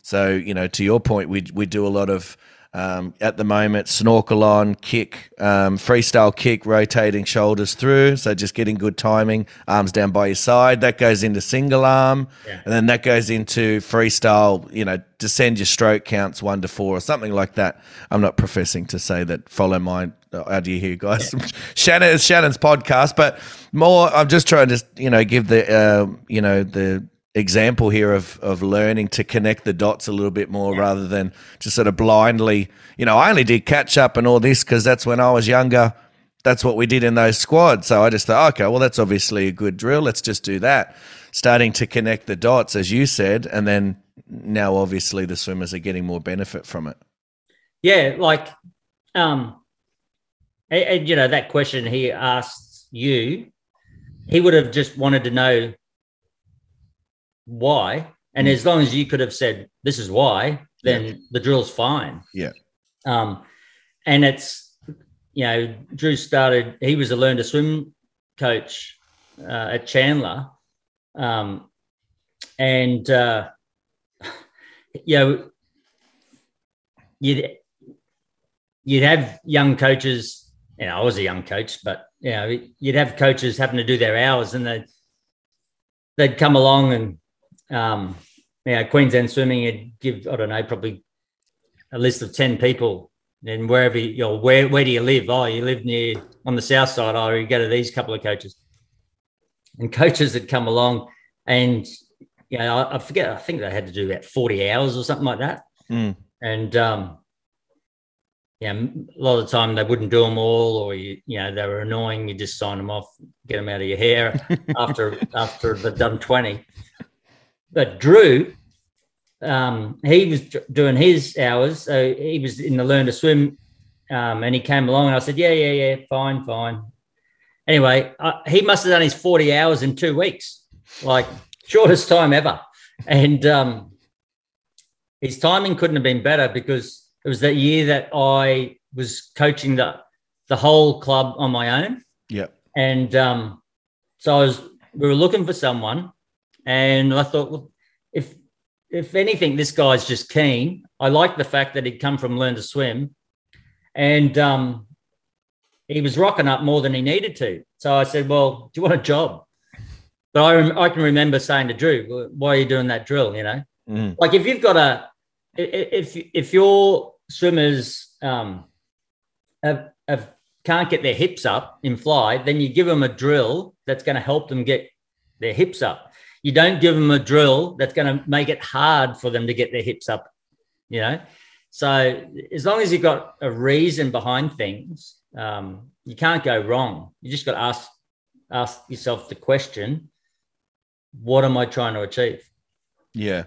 So, you know, to your point, we we do a lot of um, at the moment snorkel on, kick, um, freestyle kick, rotating shoulders through. So just getting good timing, arms down by your side. That goes into single arm, Yeah. and then that goes into freestyle. You know, descend your stroke counts one to four or something like that. I'm not professing to say that. Follow my how do you hear, guys? [laughs] Shannon, it's Shannon's podcast, but more. I'm just trying to you know give the uh, you know the example here of of learning to connect the dots a little bit more rather than just sort of blindly you know i only did catch up and all this because that's when i was younger. That's what we did in those squads. So i just thought okay well that's obviously a good drill. Let's just do that. Starting to connect the dots as you said and then now obviously the swimmers are getting more benefit from it. Yeah, like, um, and, and, you know that question he asked you, he would have just wanted to know why, and Mm. as long as you could have said this is why, then the drill's fine. Yeah. Um, and it's you know Drew started. He was a learn to swim coach uh, at Chandler, um, and uh, [laughs] you know you'd you'd have young coaches. You know, I was a young coach, but you know, you'd have coaches having to do their hours, and they'd they'd come along and um, know, Queensland Swimming would give I don't know probably a list of ten people, and wherever you, you know, where where do you live? Oh, you live near on the south side. Oh, you go to these couple of coaches, and coaches had come along, and you know, I, I forget. I think they had to do about forty hours or something like that Mm. and um, yeah, a lot of the time they wouldn't do them all, or you, you know, they were annoying. You just sign them off, get them out of your hair [laughs] after after they've done twenty. But Drew, um, he was doing his hours, so he was in the learn to swim, um, and he came along, and I said, "Yeah, yeah, yeah, fine, fine." Anyway, uh, he must have done his forty hours in two weeks, like shortest time ever, and um, his timing couldn't have been better because it was that year that I was coaching the the whole club on my own, yeah and um, so I was we were looking for someone, and I thought, well, if if anything, this guy's just keen. I like the fact that he'd come from Learn to Swim, and um, he was rocking up more than he needed to. So I said, well, do you want a job? But I, rem- I can remember saying to Drew, why are you doing that drill? You know, Mm. like if you've got a if if your swimmers um have, have can't get their hips up in fly then you give them a drill that's going to help them get their hips up you don't give them a drill that's going to make it hard for them to get their hips up you know? So as long as you've got a reason behind things um, you can't go wrong. You just got to ask ask yourself the question what am i trying to achieve? Yeah.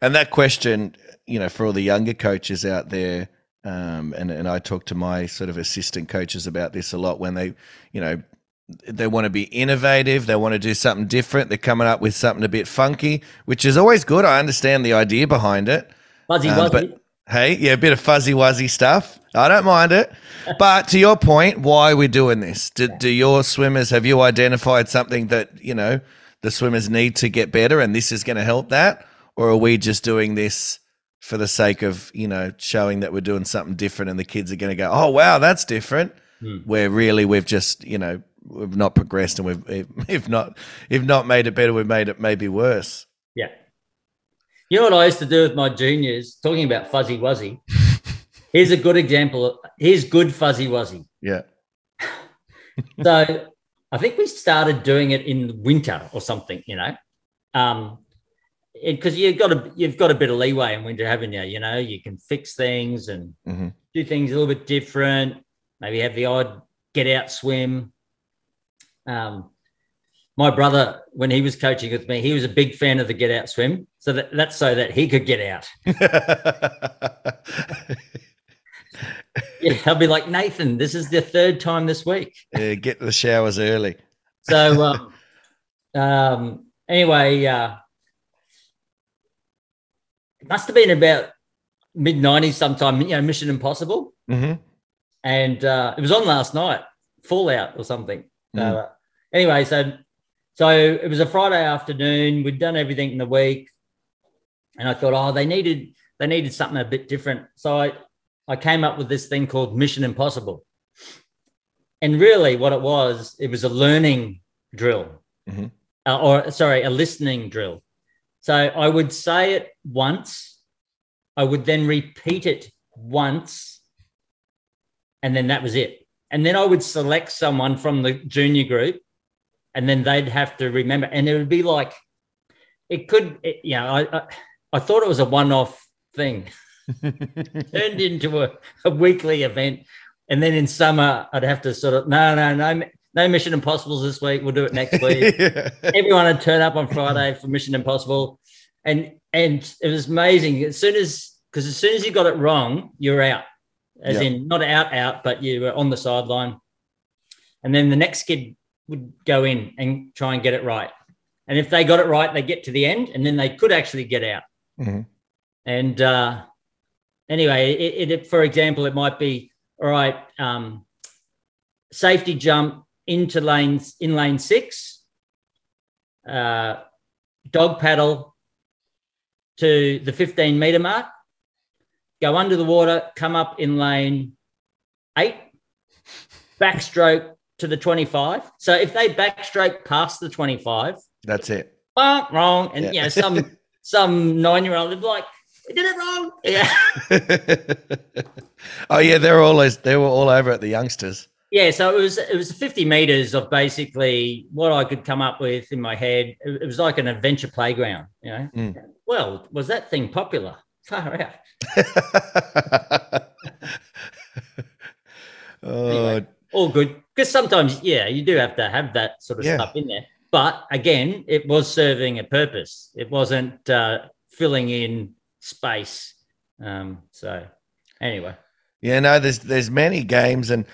And that question, you know, for all the younger coaches out there, um, and, and I talk to my sort of assistant coaches about this a lot when they, you know, they want to be innovative, they want to do something different, they're coming up with something a bit funky, which is always good. I understand the idea behind it. fuzzy Um, wuzzy but hey, yeah, a bit of fuzzy wuzzy stuff. I don't mind it. [laughs] But to your point, why are we doing this? Do, do your swimmers have you identified something that you know the swimmers need to get better, and this is going to help that, or are we just doing this for the sake of you know showing that we're doing something different, and the kids are going to go, oh wow, that's different. Hmm. Where really we've just you know we've not progressed, and we've [laughs] if not if not made it better, we've made it maybe worse. Yeah. You know what I used to do with my juniors, talking about fuzzy wuzzy? [laughs] Here's a good example. Here's good fuzzy wuzzy. Yeah. [laughs] So I think we started doing it in winter or something, you know. Um, because you've got a you've got a bit of leeway in winter, haven't you? You know, you can fix things and Mhm. do things a little bit different. Maybe have the odd get out swim. Um, my brother, when he was coaching with me, he was a big fan of the get out swim. So that, that's so that he could get out. [laughs] Yeah, I'll be like Nathan. This is the third time this week. yeah, get the showers early. So, um, um, anyway, uh, it must have been about mid '90s sometime. You know, Mission Impossible, hmm and uh, it was on last night, Fallout or something. So, Mm. uh, anyway, so so it was a Friday afternoon. We'd done everything in the week, and I thought, oh, they needed they needed something a bit different. So I I came up with this thing called Mission Impossible. And really, what it was, it was a learning drill, Mhm. uh, or sorry, a listening drill. So I would say it once, I would then repeat it once, and then that was it. And then I would select someone from the junior group, and then they'd have to remember. And it would be like, it could, it, you know, I, I, I thought it was a one off thing [laughs] turned into a, a weekly event. And then in summer, I'd have to sort of, no, no, no, no Mission Impossibles this week. We'll do it next week. [laughs] yeah. Everyone would turn up on Friday for Mission Impossible. And and it was amazing. As soon as, because as soon as you got it wrong, you're out. As in, not out, out, but you were on the sideline. And then the next kid would go in and try and get it right. And if they got it right, they get to the end and then they could actually get out. Mhm. And uh, anyway, it, it, for example, it might be all right. Um, safety jump into lanes in lane six. Uh, dog paddle to the 15 meter mark. Go under the water. Come up in lane eight. Backstroke to the 25. So if they backstroke past the 25, That's it. bonk, wrong. And Yeah. you know, some [laughs] some nine year old would be like, I did it wrong. Yeah. [laughs] oh yeah, they're always they were all over at the youngsters. Yeah, so it was it was 50 meters of basically what I could come up with in my head. It, it was like an adventure playground, you know. Mm. Well, was that thing popular? Far out. [laughs] oh, Anyway. All good. Because sometimes, yeah, you do have to have that sort of Yeah. stuff in there. But again, it was serving a purpose. It wasn't uh, filling in space. Um, so anyway. Yeah, no, there's there's many games, and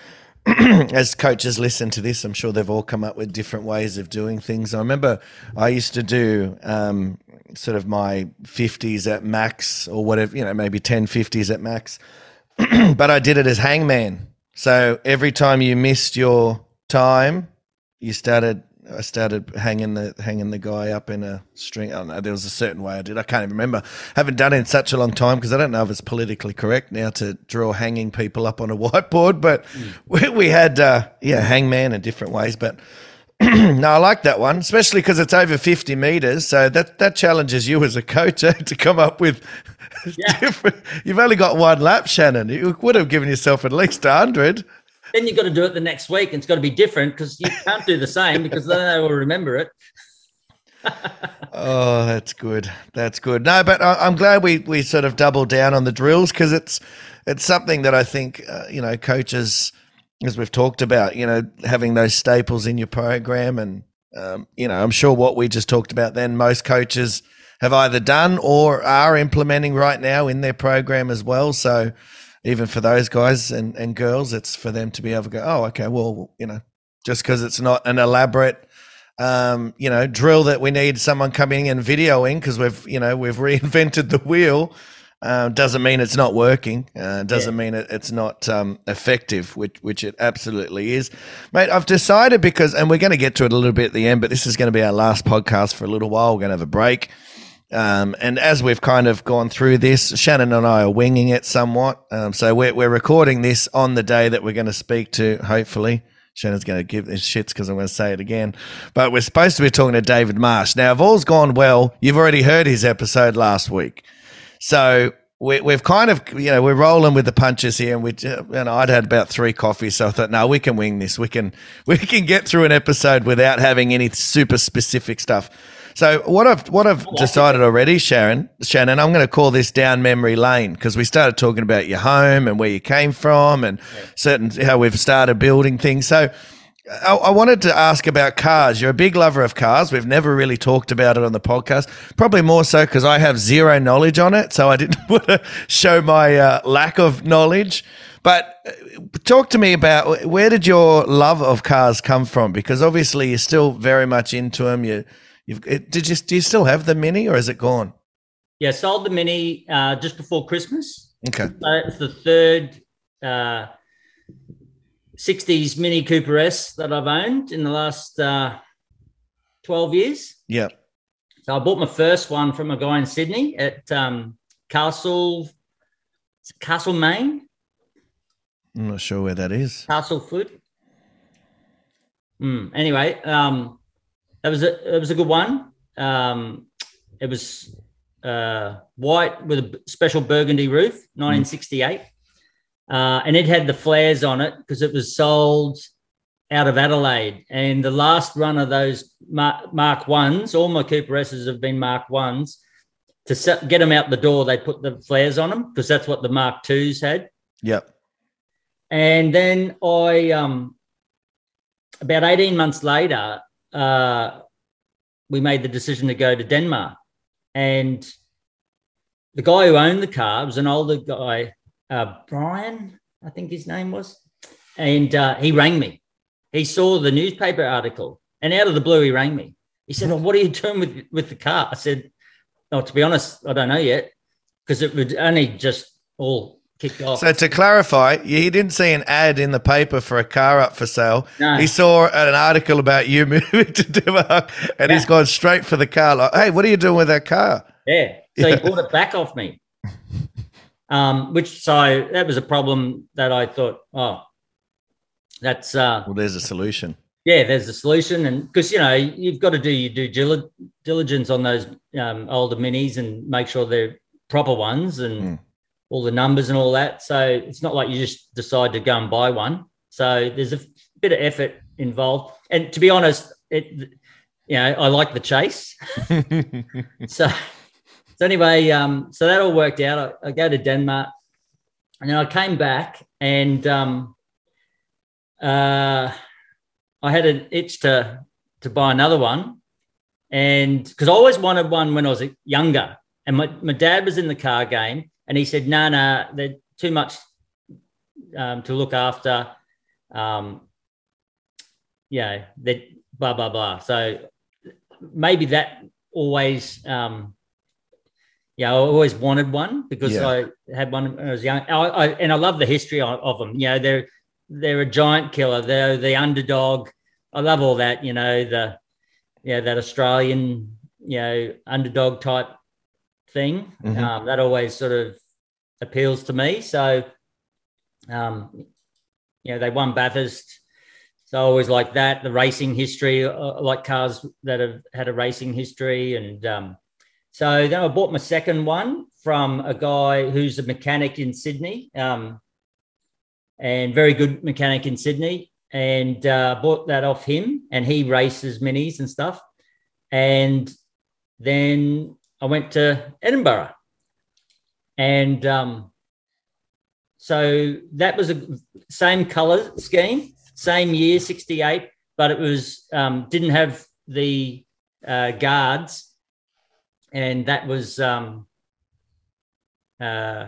[clears throat] as coaches listen to this, I'm sure they've all come up with different ways of doing things. I remember I used to do um, sort of my 50s at max, or whatever, you know, maybe 10 50s at max, [clears throat] but I did it as hangman. So every time you missed your time, you started. I started hanging the hanging the guy up in a string. I don't know. There was a certain way I did. I can't even remember. Haven't done it in such a long time because I don't know if it's politically correct now to draw hanging people up on a [laughs] whiteboard. But we, we had uh, yeah hangman in different ways. But [clears throat] no, I like that one, especially because it's over fifty meters. So that that challenges you as a coach eh, to come up with. Yeah. [laughs] You've only got one lap, Shannon. You would have given yourself at least hundred. Then you've got to do it the next week and it's got to be different because you can't do the same because then they will remember it. [laughs] Oh, that's good. That's good. No, but I, I'm glad we we sort of doubled down on the drills because it's it's something that I think uh, you know coaches, as we've talked about, you know, having those staples in your program, and um, you know, I'm sure what we just talked about then, most coaches have either done or are implementing right now in their program as well. So even for those guys and, and girls, it's for them to be able to go, oh, okay, well, you know, just because it's not an elaborate um, you know, drill that we need someone coming and videoing because we've, you know, we've [laughs] reinvented the wheel. Uh, doesn't mean it's not working. Uh, doesn't mean it, it's not um, effective, which which it absolutely is, mate. I've decided because, and we're going to get to it a little bit at the end, but this is going to be our last podcast for a little while. We're going to have a break. Um, and as we've kind of gone through this, Shannon and I are winging it somewhat. Um, so we're, we're recording this on the day that we're going to speak to, hopefully. Shannon's going to give this shits because I'm going to say it again. But we're supposed to be talking to David Marsh. Now, if all's gone well, you've already heard his episode last week. So we, we've kind of, you know, we're rolling with the punches here, and we, and I'd had about three coffees, so I thought, no, we can wing this. We can, [laughs] we can get through an episode without having any super specific stuff. So what I've what I've decided already, Sharon, Shannon, I'm going to call this down memory lane because we started talking about your home and where you came from and certain how we've started building things. So I, I wanted to ask about cars. You're a big lover of cars. We've never really talked about it on the podcast. Probably more so because I have zero knowledge on it, so I didn't [laughs] want to show my uh, lack of knowledge. But uh, talk to me about where did your love of cars come from? Because obviously you're still very much into them. You, you've it, did you do you still have the Mini or is it gone? Yeah, sold the Mini uh, just before Christmas. Okay. So it's the third uh, 60s Mini Cooper S that I've owned in the last uh, 12 years. Yeah. So I bought my first one from a guy in Sydney at um, Castle Castle Maine, I'm not sure where that is. Castle Mm, anyway, um, that was a it was a good one. Um, it was uh, white with a special burgundy roof, 1968, uh, and it had the flares on it because it was sold out of Adelaide. And the last run of those Mark, Mark ones, all my Cooper S's have been Mark ones. To set, get them out the door, they put the flares on them because that's what the Mark twos had. Yep. And then I, um, about 18 months later, uh, we made the decision to go to Denmark. And the guy who owned the car was an older guy, uh, Brian, I think his name was. And uh, he rang me. He saw the newspaper article and out of the blue, he rang me. He said, oh, What are you doing with, with the car? I said, Oh, to be honest, I don't know yet because it would only just all kicked off. So to clarify, he didn't see an ad in the paper for a car up for sale. No. He saw an article about you [laughs] moving to Denmark, and he's Yeah. gone straight for the car. Like, hey, what are you doing with that car? Yeah. So Yeah. he bought it back off me. [laughs] Um, which so that was a problem that I thought, oh, that's uh Well, there's a solution. yeah, there's a solution. And because you know, you've got to do your due diligence on those um older minis and make sure they're proper ones and Mm. All the numbers and all that. So it's not like you just decide to go and buy one. So there's a bit of effort involved. And to be honest, it you know, I like the chase. [laughs] so so anyway, um, so that all worked out. I, I go to Denmark, and then I came back, and um, uh, I had an itch to to buy another one, and because I always wanted one when I was younger, and my, my dad was in the car game, and he said, "No, no, they're too much um, to look after." Um, yeah, that blah blah blah. So maybe that always um, yeah, I always wanted one because Yeah. I had one when I was young. I, I, and I love the history of, of them. You know, they're they're a giant killer. They're the underdog. I love all that. You know, the yeah that Australian you know underdog type thing. Mhm. Um, that always sort of appeals to me. So, um, you know, they won Bathurst. So I always like that. The racing history, uh, like cars that have had a racing history. And um, so then I bought my second one from a guy who's a mechanic in Sydney, um, and very good mechanic in Sydney. And uh, bought that off him, and he races minis and stuff. And then I went to Edinburgh, and um, so that was a same color scheme, same year, '68, but it was um, didn't have the uh, guards, and that was um, uh,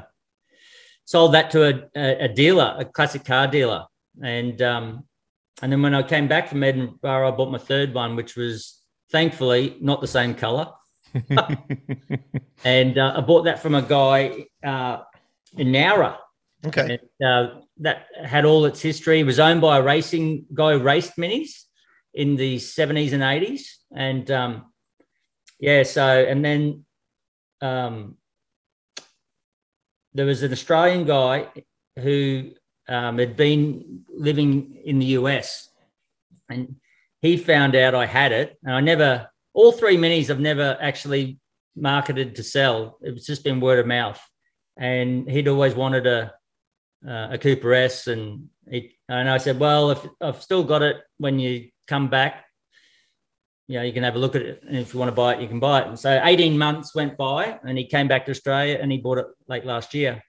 sold that to a, a, dealer, a classic car dealer, and um, and then when I came back from Edinburgh, I bought my third one, which was thankfully not the same color, [laughs] and uh, I bought that from a guy uh, in Nowra. Okay. And, uh, that had all its history. It was owned by a racing guy who raced minis in the 70s and 80s. And um, yeah, so, and then um, there was an Australian guy who um, had been living in the US and he found out I had it. And I never, all three minis I've never actually marketed to sell. It's just been word of mouth. And he'd always wanted a, uh, a Cooper S, and it, and I said, well, if I've still got it when you come back, you know, you can have a look at it, and if you want to buy it, you can buy it. And so 18 months went by, and he came back to Australia, and he bought it late last year.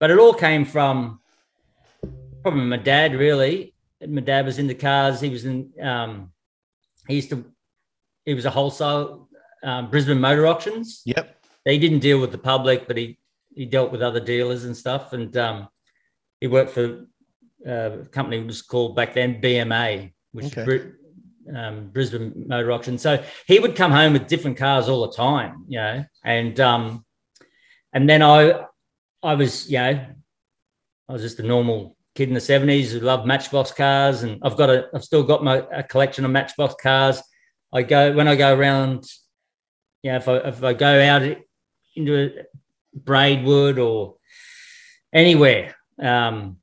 But it all came from probably my dad, really. My dad was in the cars. He was in. Um, he used to. He was a wholesale um, Brisbane Motor Auctions. Yep. He didn't deal with the public, but he he dealt with other dealers and stuff. And um, he worked for uh, a company was called back then BMA, which Okay. Bri- um, Brisbane Motor Auction. So he would come home with different cars all the time, you know, and um, and then I I was you know I was just a normal kid in the seventies who loved Matchbox cars, and I've got a I've still got my a collection of Matchbox cars. I go when I go around, you know, if I if I go out into Braidwood or anywhere um,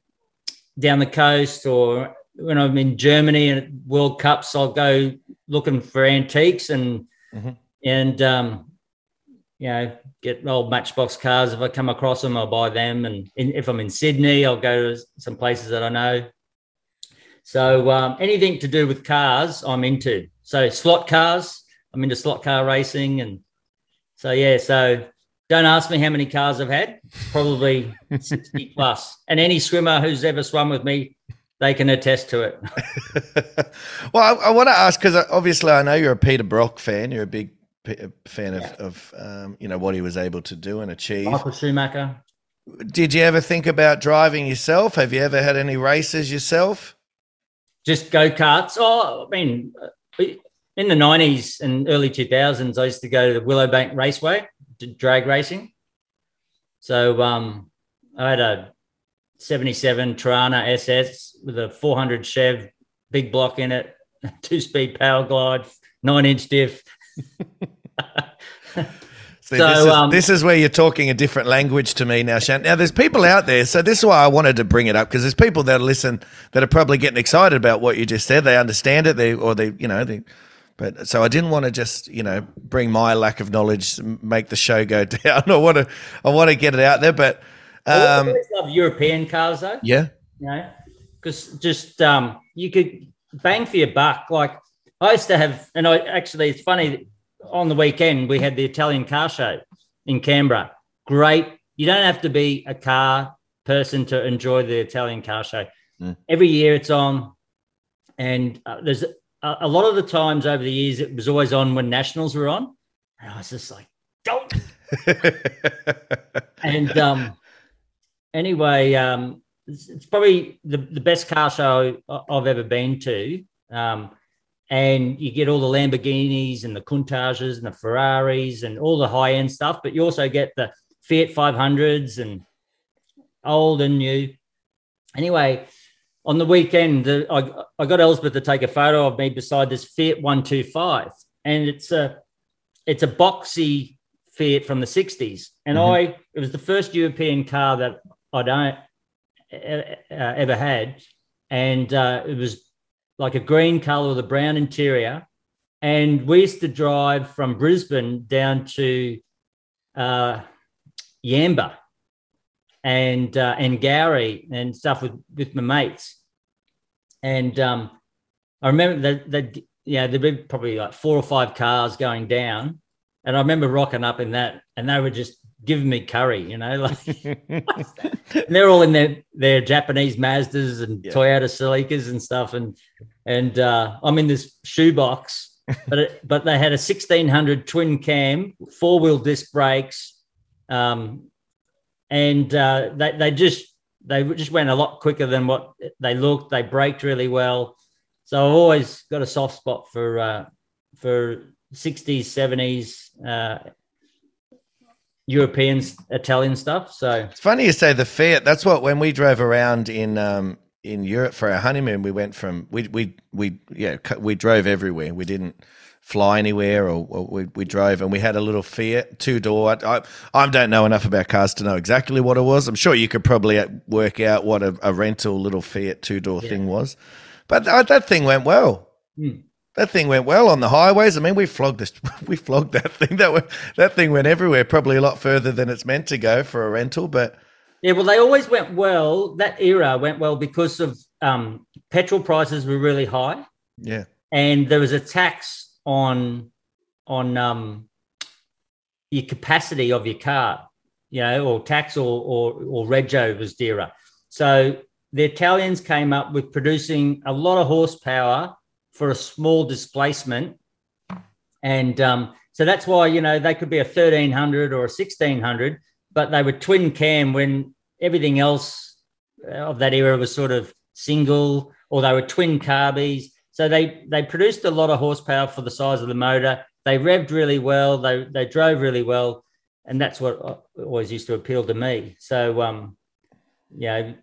down the coast, or when I'm in Germany and at World Cups, I'll go looking for antiques and Mhm. and um, you know get old Matchbox cars. If I come across them, I'll buy them. And in, if I'm in Sydney, I'll go to some places that I know. So um, anything to do with cars, I'm into. So slot cars, I'm into slot car racing, and so yeah. So don't ask me how many cars I've had. Probably [laughs] sixty plus. And any swimmer who's ever swum with me, they can attest to it. [laughs] well, I, I want to ask because obviously I know you're a Peter Brock fan. You're a big P- fan of, of um, you know what he was able to do and achieve. Michael Schumacher. Did you ever think about driving yourself? Have you ever had any races yourself? just go karts. Oh, I mean, uh, in the nineties and early two thousands, I used to go to the Willowbank Raceway, drag racing. So um, I had a '77 Torana SS with a 400 Chev, big block in it, [laughs] two-speed power glide, nine-inch diff. [laughs] See, So, this, is, um, this is where you're talking a different language to me now, Shan. Now, there's people out there, so this is why I wanted to bring it up because there's people that listen that are probably getting excited about what you just said. They understand it, they or they, you know, they. But so I didn't want to just, you know, bring my lack of knowledge, make the show go [laughs] down. I want to, I want to get it out there. But I um, always love European cars though. yeah, you know, because just um, you could bang for your buck. Like I used to have, and I actually, it's funny. On the weekend, we had the Italian car show in Canberra. Great. You don't have to be a car person to enjoy the Italian car show. Mm. Every year it's on, and uh, there's a, a lot of the times over the years it was always on when nationals were on, and I was just like, don't [laughs] and um, anyway, um, it's, it's probably the, the best car show I've ever been to. Um, and you get all the Lamborghinis and the Countaches and the Ferraris and all the high end stuff, but you also get the Fiat 500s and old and new. Anyway, on the weekend, the, I, I got Elspeth to take a photo of me beside this Fiat 125, and it's a it's a boxy Fiat from the 60s. And Mhm. I, it was the first European car that I don't uh, ever had. And uh, it was like a green color with a brown interior. And we used to drive from Brisbane down to uh, Yamba and uh, Angourie and stuff with, with my mates. And um, I remember that, that yeah, there'd be probably like four or five cars going down. And I remember rocking up in that, and they were just giving me curry, you know, like [laughs] they're all in their their Japanese Mazdas and Yeah. Toyota Celicas and stuff, and and uh, I'm in this shoebox, [laughs] but it, but they had a 1600 twin cam, four wheel disc brakes, um, and uh, they they just they just went a lot quicker than what they looked. They braked really well, so I've always got a soft spot for uh, for 60s, 70s. Uh, European, Italian stuff. So It's funny you say the Fiat. That's what when we drove around in um, in Europe for our honeymoon, we went from we we we yeah we drove everywhere. We didn't fly anywhere, or, or we we drove and we had a little Fiat two door. I, I I don't know enough about cars to know exactly what it was. I'm sure you could probably uh, work out what a, a rental little Fiat two door thing was, but that, that thing went well. Hmm. That thing went well on the highways. I mean, we flogged this. [laughs] We flogged that thing. That went, that thing went everywhere. Probably a lot further than it's meant to go for a rental. But Yeah, well, they always went well. That era went well because of um, petrol prices were really high, yeah, and there was a tax on on um, your capacity of your car, you know, or tax or or, or rego was dearer. So the Italians came up with producing a lot of horsepower for a small displacement, and um, so that's why you know they could be a thirteen hundred or a sixteen hundred, but they were twin cam when everything else of that era was sort of single, or they were twin carbies. So they they produced a lot of horsepower for the size of the motor. They revved really well. They they drove really well, and that's what always used to appeal to me. So um, yeah.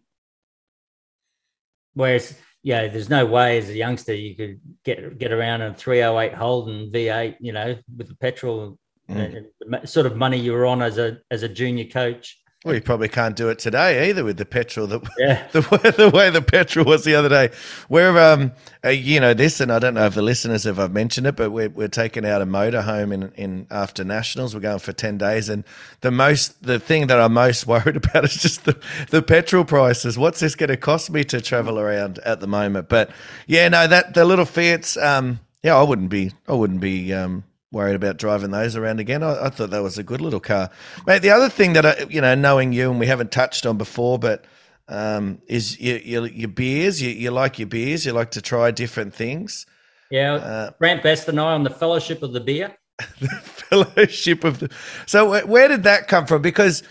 Whereas yeah, there's no way as a youngster you could get get around a 308 Holden V8, you know, with the petrol mm. and, and sort of money you were on as a as a junior coach. Well, you probably can't do it today either with the petrol. The, [laughs] yeah. the, way, the way the petrol was the other day. We're, um, uh, you know, this, and I don't know if the listeners have I've mentioned it, but we're, we're taking out a motorhome in, in after nationals. We're going for 10 days. And the most, the thing that I'm most [laughs] worried about is just the, the petrol prices. What's this going to cost me to travel around at the moment? But yeah, no, that, the little Fiats, um, yeah, I wouldn't be, I wouldn't be, um, worried about driving those around again. I, I, thought that was a good little car, mate. The other thing that I, you know, knowing you and we haven't touched on before, but um, is your, your, your beers. You, you, like your beers. You like to try different things. Yeah, uh, Brant Best and I on the Fellowship of the Beer. [laughs] the Fellowship of the. So where did that come from? Because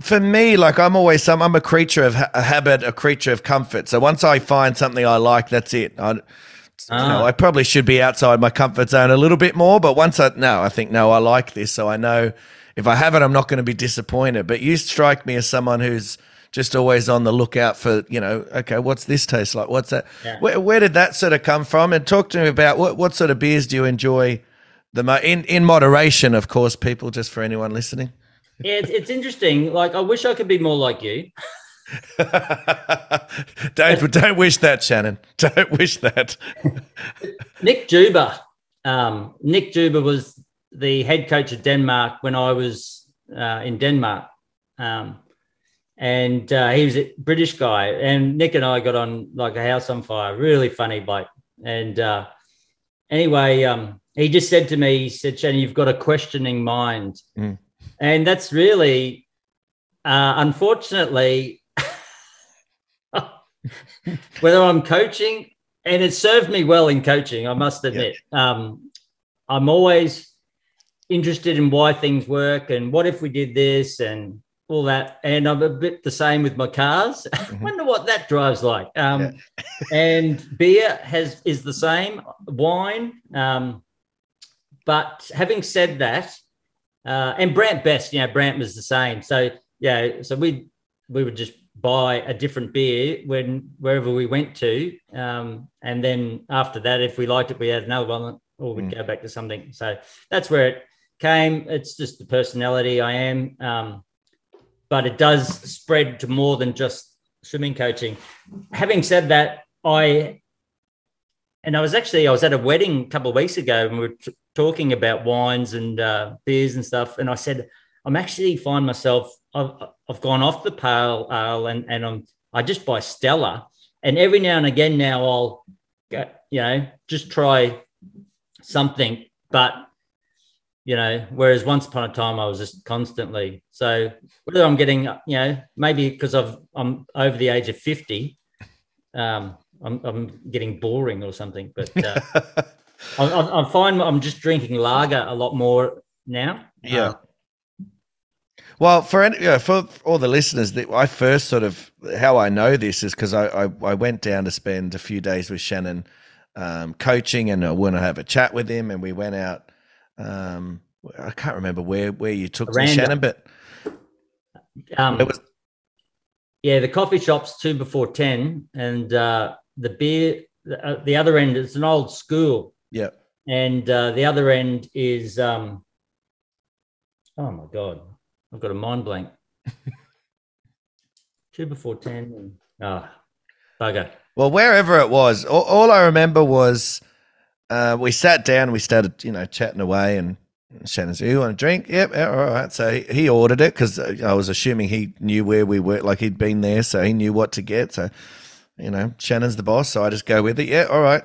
for me, like I'm always some, I'm a creature of ha- a habit, a creature of comfort. So once I find something I like, that's it. I, Ah. You know, I probably should be outside my comfort zone a little bit more, but once I no, I think no, I like this, so I know if I have it, I'm not going to be disappointed. But you strike me as someone who's just always on the lookout for, you know, okay, what's this taste like? What's that? Yeah. Where, where, did that sort of come from? And talk to me about what, what sort of beers do you enjoy the mo- in in moderation, of course, people. Just for anyone listening. Yeah, it's, it's interesting. Like, I wish I could be more like you. [laughs] [laughs] don't don't wish that, Shannon. [laughs] Don't wish that. [laughs] Nick Juba. Um, Nick Juba was the head coach of Denmark when I was uh, in Denmark. Um, and uh, he was a British guy. And Nick and I got on like a house on fire. Really funny bloke. And uh, anyway, um, he just said to me, he said, Shannon, you've got a questioning mind. Mm. And that's really, uh, unfortunately, whether I'm coaching, and it served me well in coaching, I must admit. Yeah. Um, I'm always interested in why things work and what if we did this and all that. And I'm a bit the same with my cars. [laughs] Mm-hmm. Wonder what that drives like. Um, yeah. [laughs] and beer has is the same. Wine. Um, but having said that, uh, and Brant Best, you know, Brant was the same. So yeah, so we we would just buy a different beer when wherever we went to, um, and then after that, if we liked it, we had another one, or we'd mm. go back to something. So that's where it came. It's just the personality I am, um, but it does spread to more than just swimming coaching. Having said that, I and I was actually I was at a wedding a couple of weeks ago, and we were t- talking about wines and uh, beers and stuff, and I said I'm actually find myself I've, I've gone off the pale ale and, and I'm, I just buy Stella. And every now and again now I'll, go, you know, just try something. But, you know, whereas once upon a time I was just constantly. So whether I'm getting, you know, maybe because I've, I'm over the age of 50, um, I'm, I'm getting boring or something. But uh, I, I, find I'm just drinking lager a lot more now. Yeah. Uh, well, for any, yeah, for all the listeners, that I first sort of how I know this is because I, I, I went down to spend a few days with Shannon um, coaching, and I want to have a chat with him, and we went out. Um, I can't remember where where you took me, Shannon, but um, was- yeah, the coffee shop's two before ten, and uh, the beer the, uh, the other end is an old school. Yeah, and uh, the other end is um, oh my god, I've got a mind blank. [laughs] Two before 10. And, oh, bugger. Well, wherever it was, all, all I remember was uh, we sat down, we started, you know, chatting away, and Shannon said, You want a drink? Yep, all right. So he, he ordered it because uh, I was assuming he knew where we were, like he'd been there, so he knew what to get. So, you know, Shannon's the boss, so I just go with it. Yeah, all right.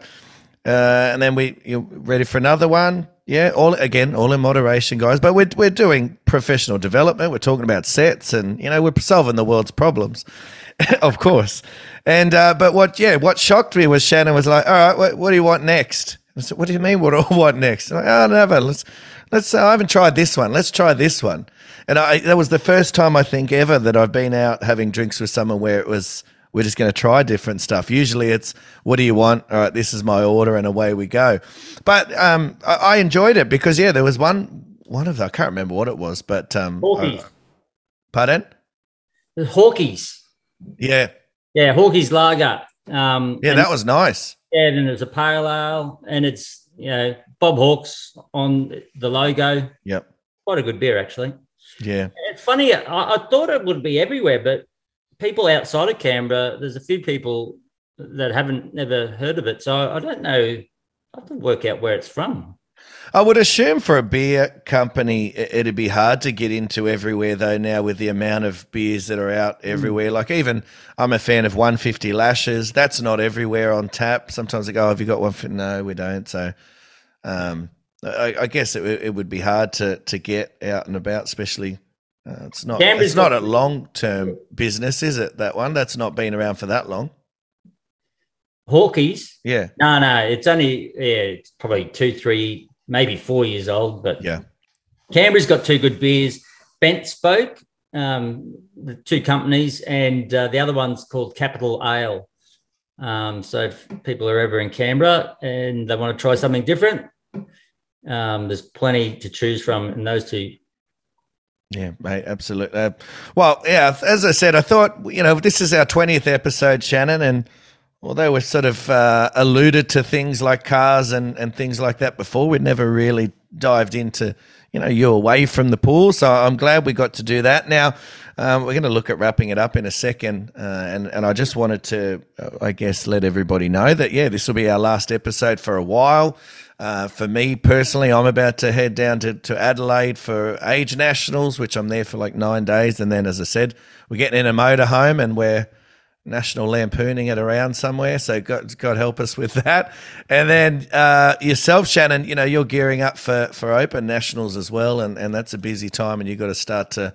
uh, and then we you ready for another one. Yeah, all again, all in moderation, guys. But we're we're doing professional development. We're talking about sets, and you know, we're solving the world's problems, [laughs] of course. And uh, but what, yeah, what shocked me was Shannon was like, "All right, what, what do you want next?" I said, "What do you mean? What do I want next?" I'm like, "Oh, never. Let's let's. Uh, I haven't tried this one. Let's try this one." And I that was the first time I think ever that I've been out having drinks with someone where it was we're just going to try different stuff. Usually it's, what do you want? All right, this is my order, and away we go. But um, I, I enjoyed it because, yeah, there was one, one of the, I can't remember what it was, but. Um, Hawkeys. uh, pardon? Hawkeys. Yeah. Yeah, Hawkeys Lager. Um, Yeah, that was nice. Yeah, and it's a pale ale, and it's you know Bob Hawke's on the logo. Yep. Quite a good beer, actually. Yeah. It's funny. I, I thought it would be everywhere, but people outside of Canberra, there's a few people that haven't never heard of it. So I don't know. I have to work out where it's from. I would assume for a beer company, it'd be hard to get into everywhere though. Now with the amount of beers that are out everywhere, like even I'm a fan of 150 Lashes. That's not everywhere on tap. Sometimes they go, "Have you got one?" For no, we don't. So, um, I, I guess it, it would be hard to to get out and about, especially. Uh, it's not. Canberra's it's not got- a long term business, is it? That one. That's not been around for that long. Hawkeys. Yeah. No, no, it's only yeah, it's probably two, three, maybe four years old. But Yeah. Canberra's got two good beers. Bent Spoke, um, the two companies, and uh, the other one's called Capital Ale. Um, so if people are ever in Canberra and they want to try something different, um, there's plenty to choose from in those two. Yeah, mate, absolutely. Uh, well, yeah, as I said, I thought, you know, this is our 20th episode, Shannon, and although we've sort of uh, alluded to things like cars and, and things like that before, we'd never really dived into, you know, you're away from the pool. So I'm glad we got to do that. Now, um, we're going to look at wrapping it up in a second. Uh, and, and I just wanted to, uh, I guess, let everybody know that, yeah, this will be our last episode for a while. Uh, for me personally, I'm about to head down to, to Adelaide for Age Nationals, which I'm there for like nine days. And then, as I said, we're getting in a motorhome and we're national lampooning it around somewhere. So God, God help us with [laughs] that. And then uh, yourself, Shannon, you know, you're gearing up for, for Open Nationals as well. And, and that's a busy time and you've got to start to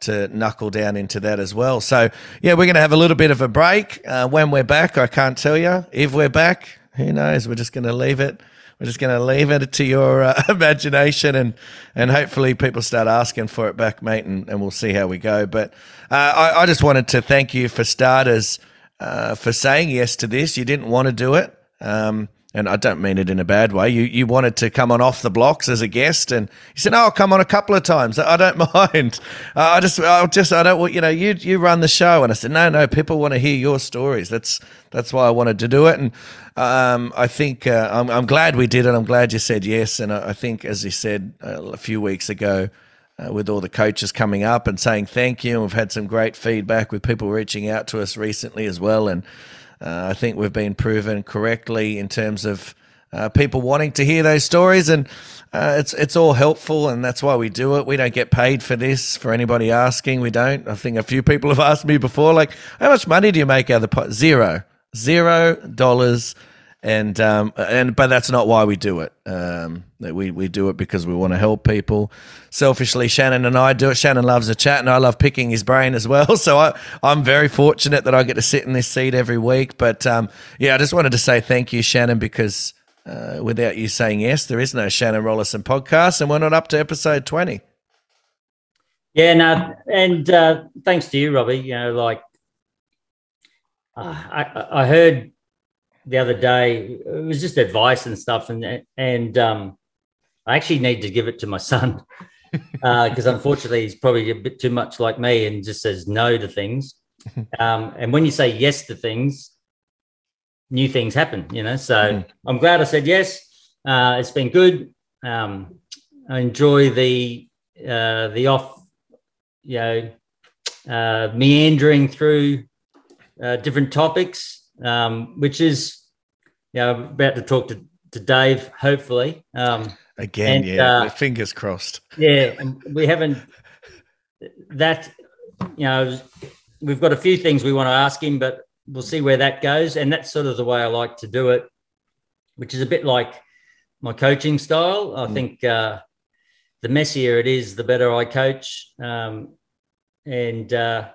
to knuckle down into that as well. So, yeah, we're going to have a little bit of a break. Uh, when we're back, I can't tell you. If we're back, who knows? We're just going to leave it. We're just going to leave it to your uh, [laughs] imagination, and and hopefully people start asking for it back, mate, and, and we'll see how we go. But uh, I, I just wanted to thank you for starters uh, for saying yes to this. You didn't want to do it. Um, and I don't mean it in a bad way. You you wanted to come on off the blocks as a guest, and you said, "Oh, I'll come on a couple of times. I don't [laughs] mind. Uh, I just, I just, I don't want you know, you you run the show." And I said, "No, no, people want to hear your stories. That's that's why I wanted to do it." And um, I think uh, I'm I'm glad we did it. I'm glad you said yes. And I, I think, as you said uh, a few weeks ago, uh, with all the coaches coming up and saying thank you. And we've had some great feedback with people reaching out to us recently as well. And I think we've been proven correctly in terms of uh, people wanting to hear those stories. And uh, it's it's all helpful, and that's why we do it. We don't get paid for this. For anybody asking, we don't. I think a few people have asked me before, like, how much money do you make out of the pot? Zero, zero dollars and um, and but that's not why we do it. Um, we we do it because we want to help people. Selfishly, Shannon and I do it. Shannon loves a chat, and I love picking his brain as well. [laughs] So I I'm very fortunate that I get to sit in this seat every week. But um, yeah, I just wanted to say thank you, Shannon, because uh, without you saying yes, there is no Shannon Rollason podcast, and we're not up to episode twenty. Yeah, no, and uh, thanks to you, Robbie. You know, like uh, I, I heard the other day, it was just advice and stuff, and and um, I actually need to give it to my son [laughs] because unfortunately he's probably a bit too much like me and just says no to things. [laughs] Um, and when you say yes to things, new things happen. You know, so I'm glad I said yes. Uh, it's been good. Um, I enjoy the uh, the off you know, uh, meandering through uh, different topics, um, which is, you know, I'm about to talk to, to Dave, hopefully. Um, Again, And, yeah, uh, fingers crossed. yeah, and we haven't that, you know, we've got a few things we want to ask him, but we'll see where that goes. And that's sort of the way I like to do it. which is a bit like my coaching style. I think uh, the messier it is, the better I coach. Um, and uh,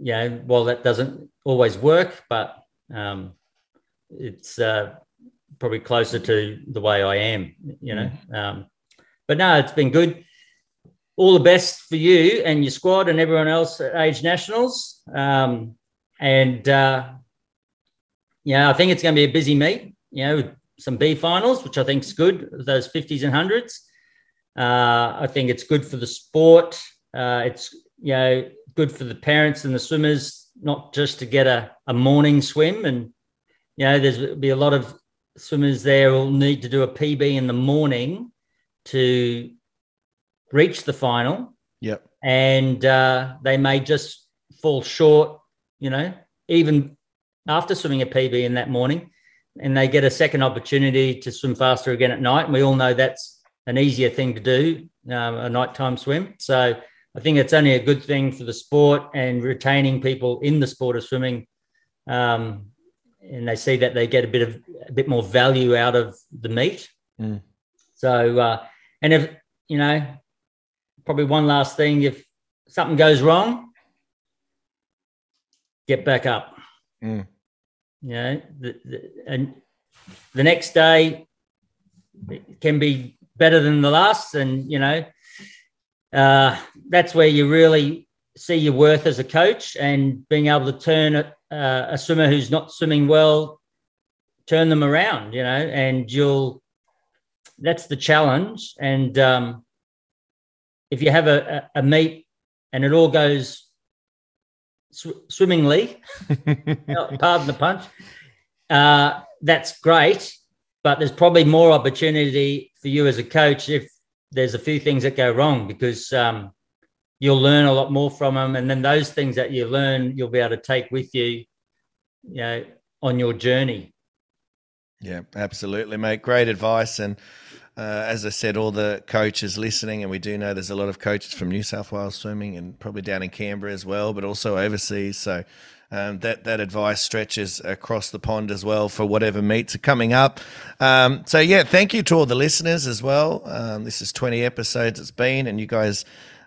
yeah, while that doesn't always work, but um, it's uh, probably closer to the way I am, you know. Um, but no, it's been good. All the best for you and your squad and everyone else at Age Nationals. Um, and uh, yeah, I think it's going to be a busy meet. You know, some B finals, which I think is good. Those fifties and hundreds. Uh, I think it's good for the sport. Uh, it's you know good for the parents and the swimmers, not just to get a, a morning swim. And you know, there's be a lot of swimmers there will need to do a PB in the morning to reach the final. Yep. And uh, they may just fall short, you know, even after swimming a PB in that morning. And they get a second opportunity to swim faster again at night. And we all know that's an easier thing to do, um, a nighttime swim. So I think it's only a good thing for the sport and retaining people in the sport of swimming. Um, and they see that they get a bit of a bit more value out of the meet. Mm. So, uh, and if you know, probably one last thing: if something goes wrong, get back up. Mm. You know, the, the, and the next day can be better than the last, and you know, uh, that's where you really see your worth as a coach and being able to turn a, uh, a swimmer who's not swimming well, turn them around, you know, and you'll, that's the challenge. And um, if you have a, a, a meet and it all goes sw- swimmingly, [laughs] [laughs] pardon the punch, uh, that's great. But there's probably more opportunity for you as a coach if there's a few things that go wrong because um, you'll learn a lot more from them and then those things that you learn you'll be able to take with you you know on your journey yeah absolutely mate great advice and uh, as I said, all the coaches listening, and we do know there's a lot of coaches from New South Wales swimming and probably down in Canberra as well, but also overseas. So um, that that advice stretches across the pond as well for whatever meets are coming up. Um, so yeah, thank you to all the listeners as well. Um, this is 20 episodes it's been, and you guys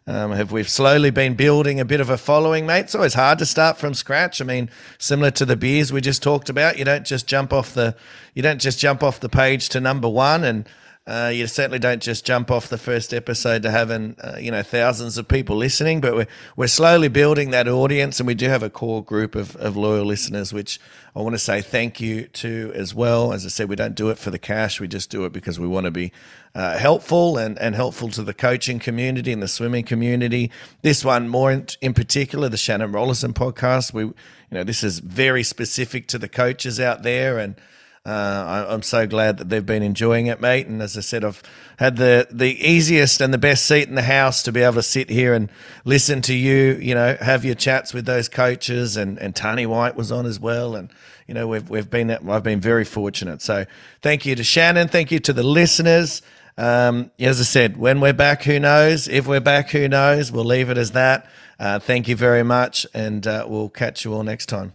um, have we've slowly been building a bit of a following, mate. It's always hard to start from scratch. I mean, similar to the beers we just talked about, you don't just jump off the you don't just jump off the page to number one, and uh, you certainly don't just jump off the first episode to having uh, you know thousands of people listening. But we're we're slowly building that audience, and we do have a core group of, of loyal listeners, which I want to say thank you to as well. As I said, we don't do it for the cash; we just do it because we want to be uh, helpful and, and helpful to the coaching community and the swimming community. This one more in, in particular, the Shannon Rollason podcast. We, you know, this is very specific to the coaches out there, and uh, I, I'm so glad that they've been enjoying it, mate. And as I said, I've had the the easiest and the best seat in the house to be able to sit here and listen to you. You know, have your chats with those coaches, and and Tani White was on as well, and you know we've we've been I've been very fortunate. So thank you to Shannon, thank you to the listeners. Um, as I said, when we're back, who knows? If we're back, who knows? We'll leave it as that. Uh, thank you very much, and uh, we'll catch you all next time.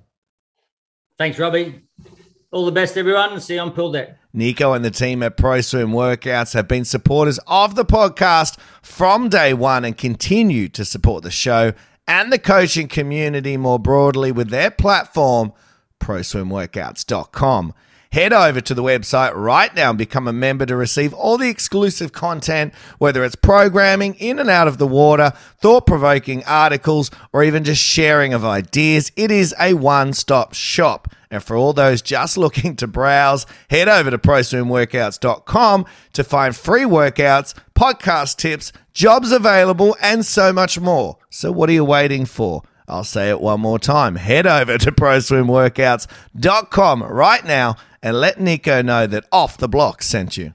thanks robbie all the best everyone see you on pool deck Nico and the team at Pro Swim Workouts have been supporters of the podcast from day one and continue to support the show and the coaching community more broadly with their platform, proswimworkouts.com. Head over to the website right now and become a member to receive all the exclusive content, whether it's programming in and out of the water, thought provoking articles, or even just sharing of ideas. It is a one stop shop. And for all those just [laughs] looking to browse, head over to proswimworkouts.com to find free workouts, podcast tips, jobs available, and so much more. So, what are you waiting for? I'll say it one more time. Head over to proswimworkouts.com right now and let Nico know that Off the Block sent you.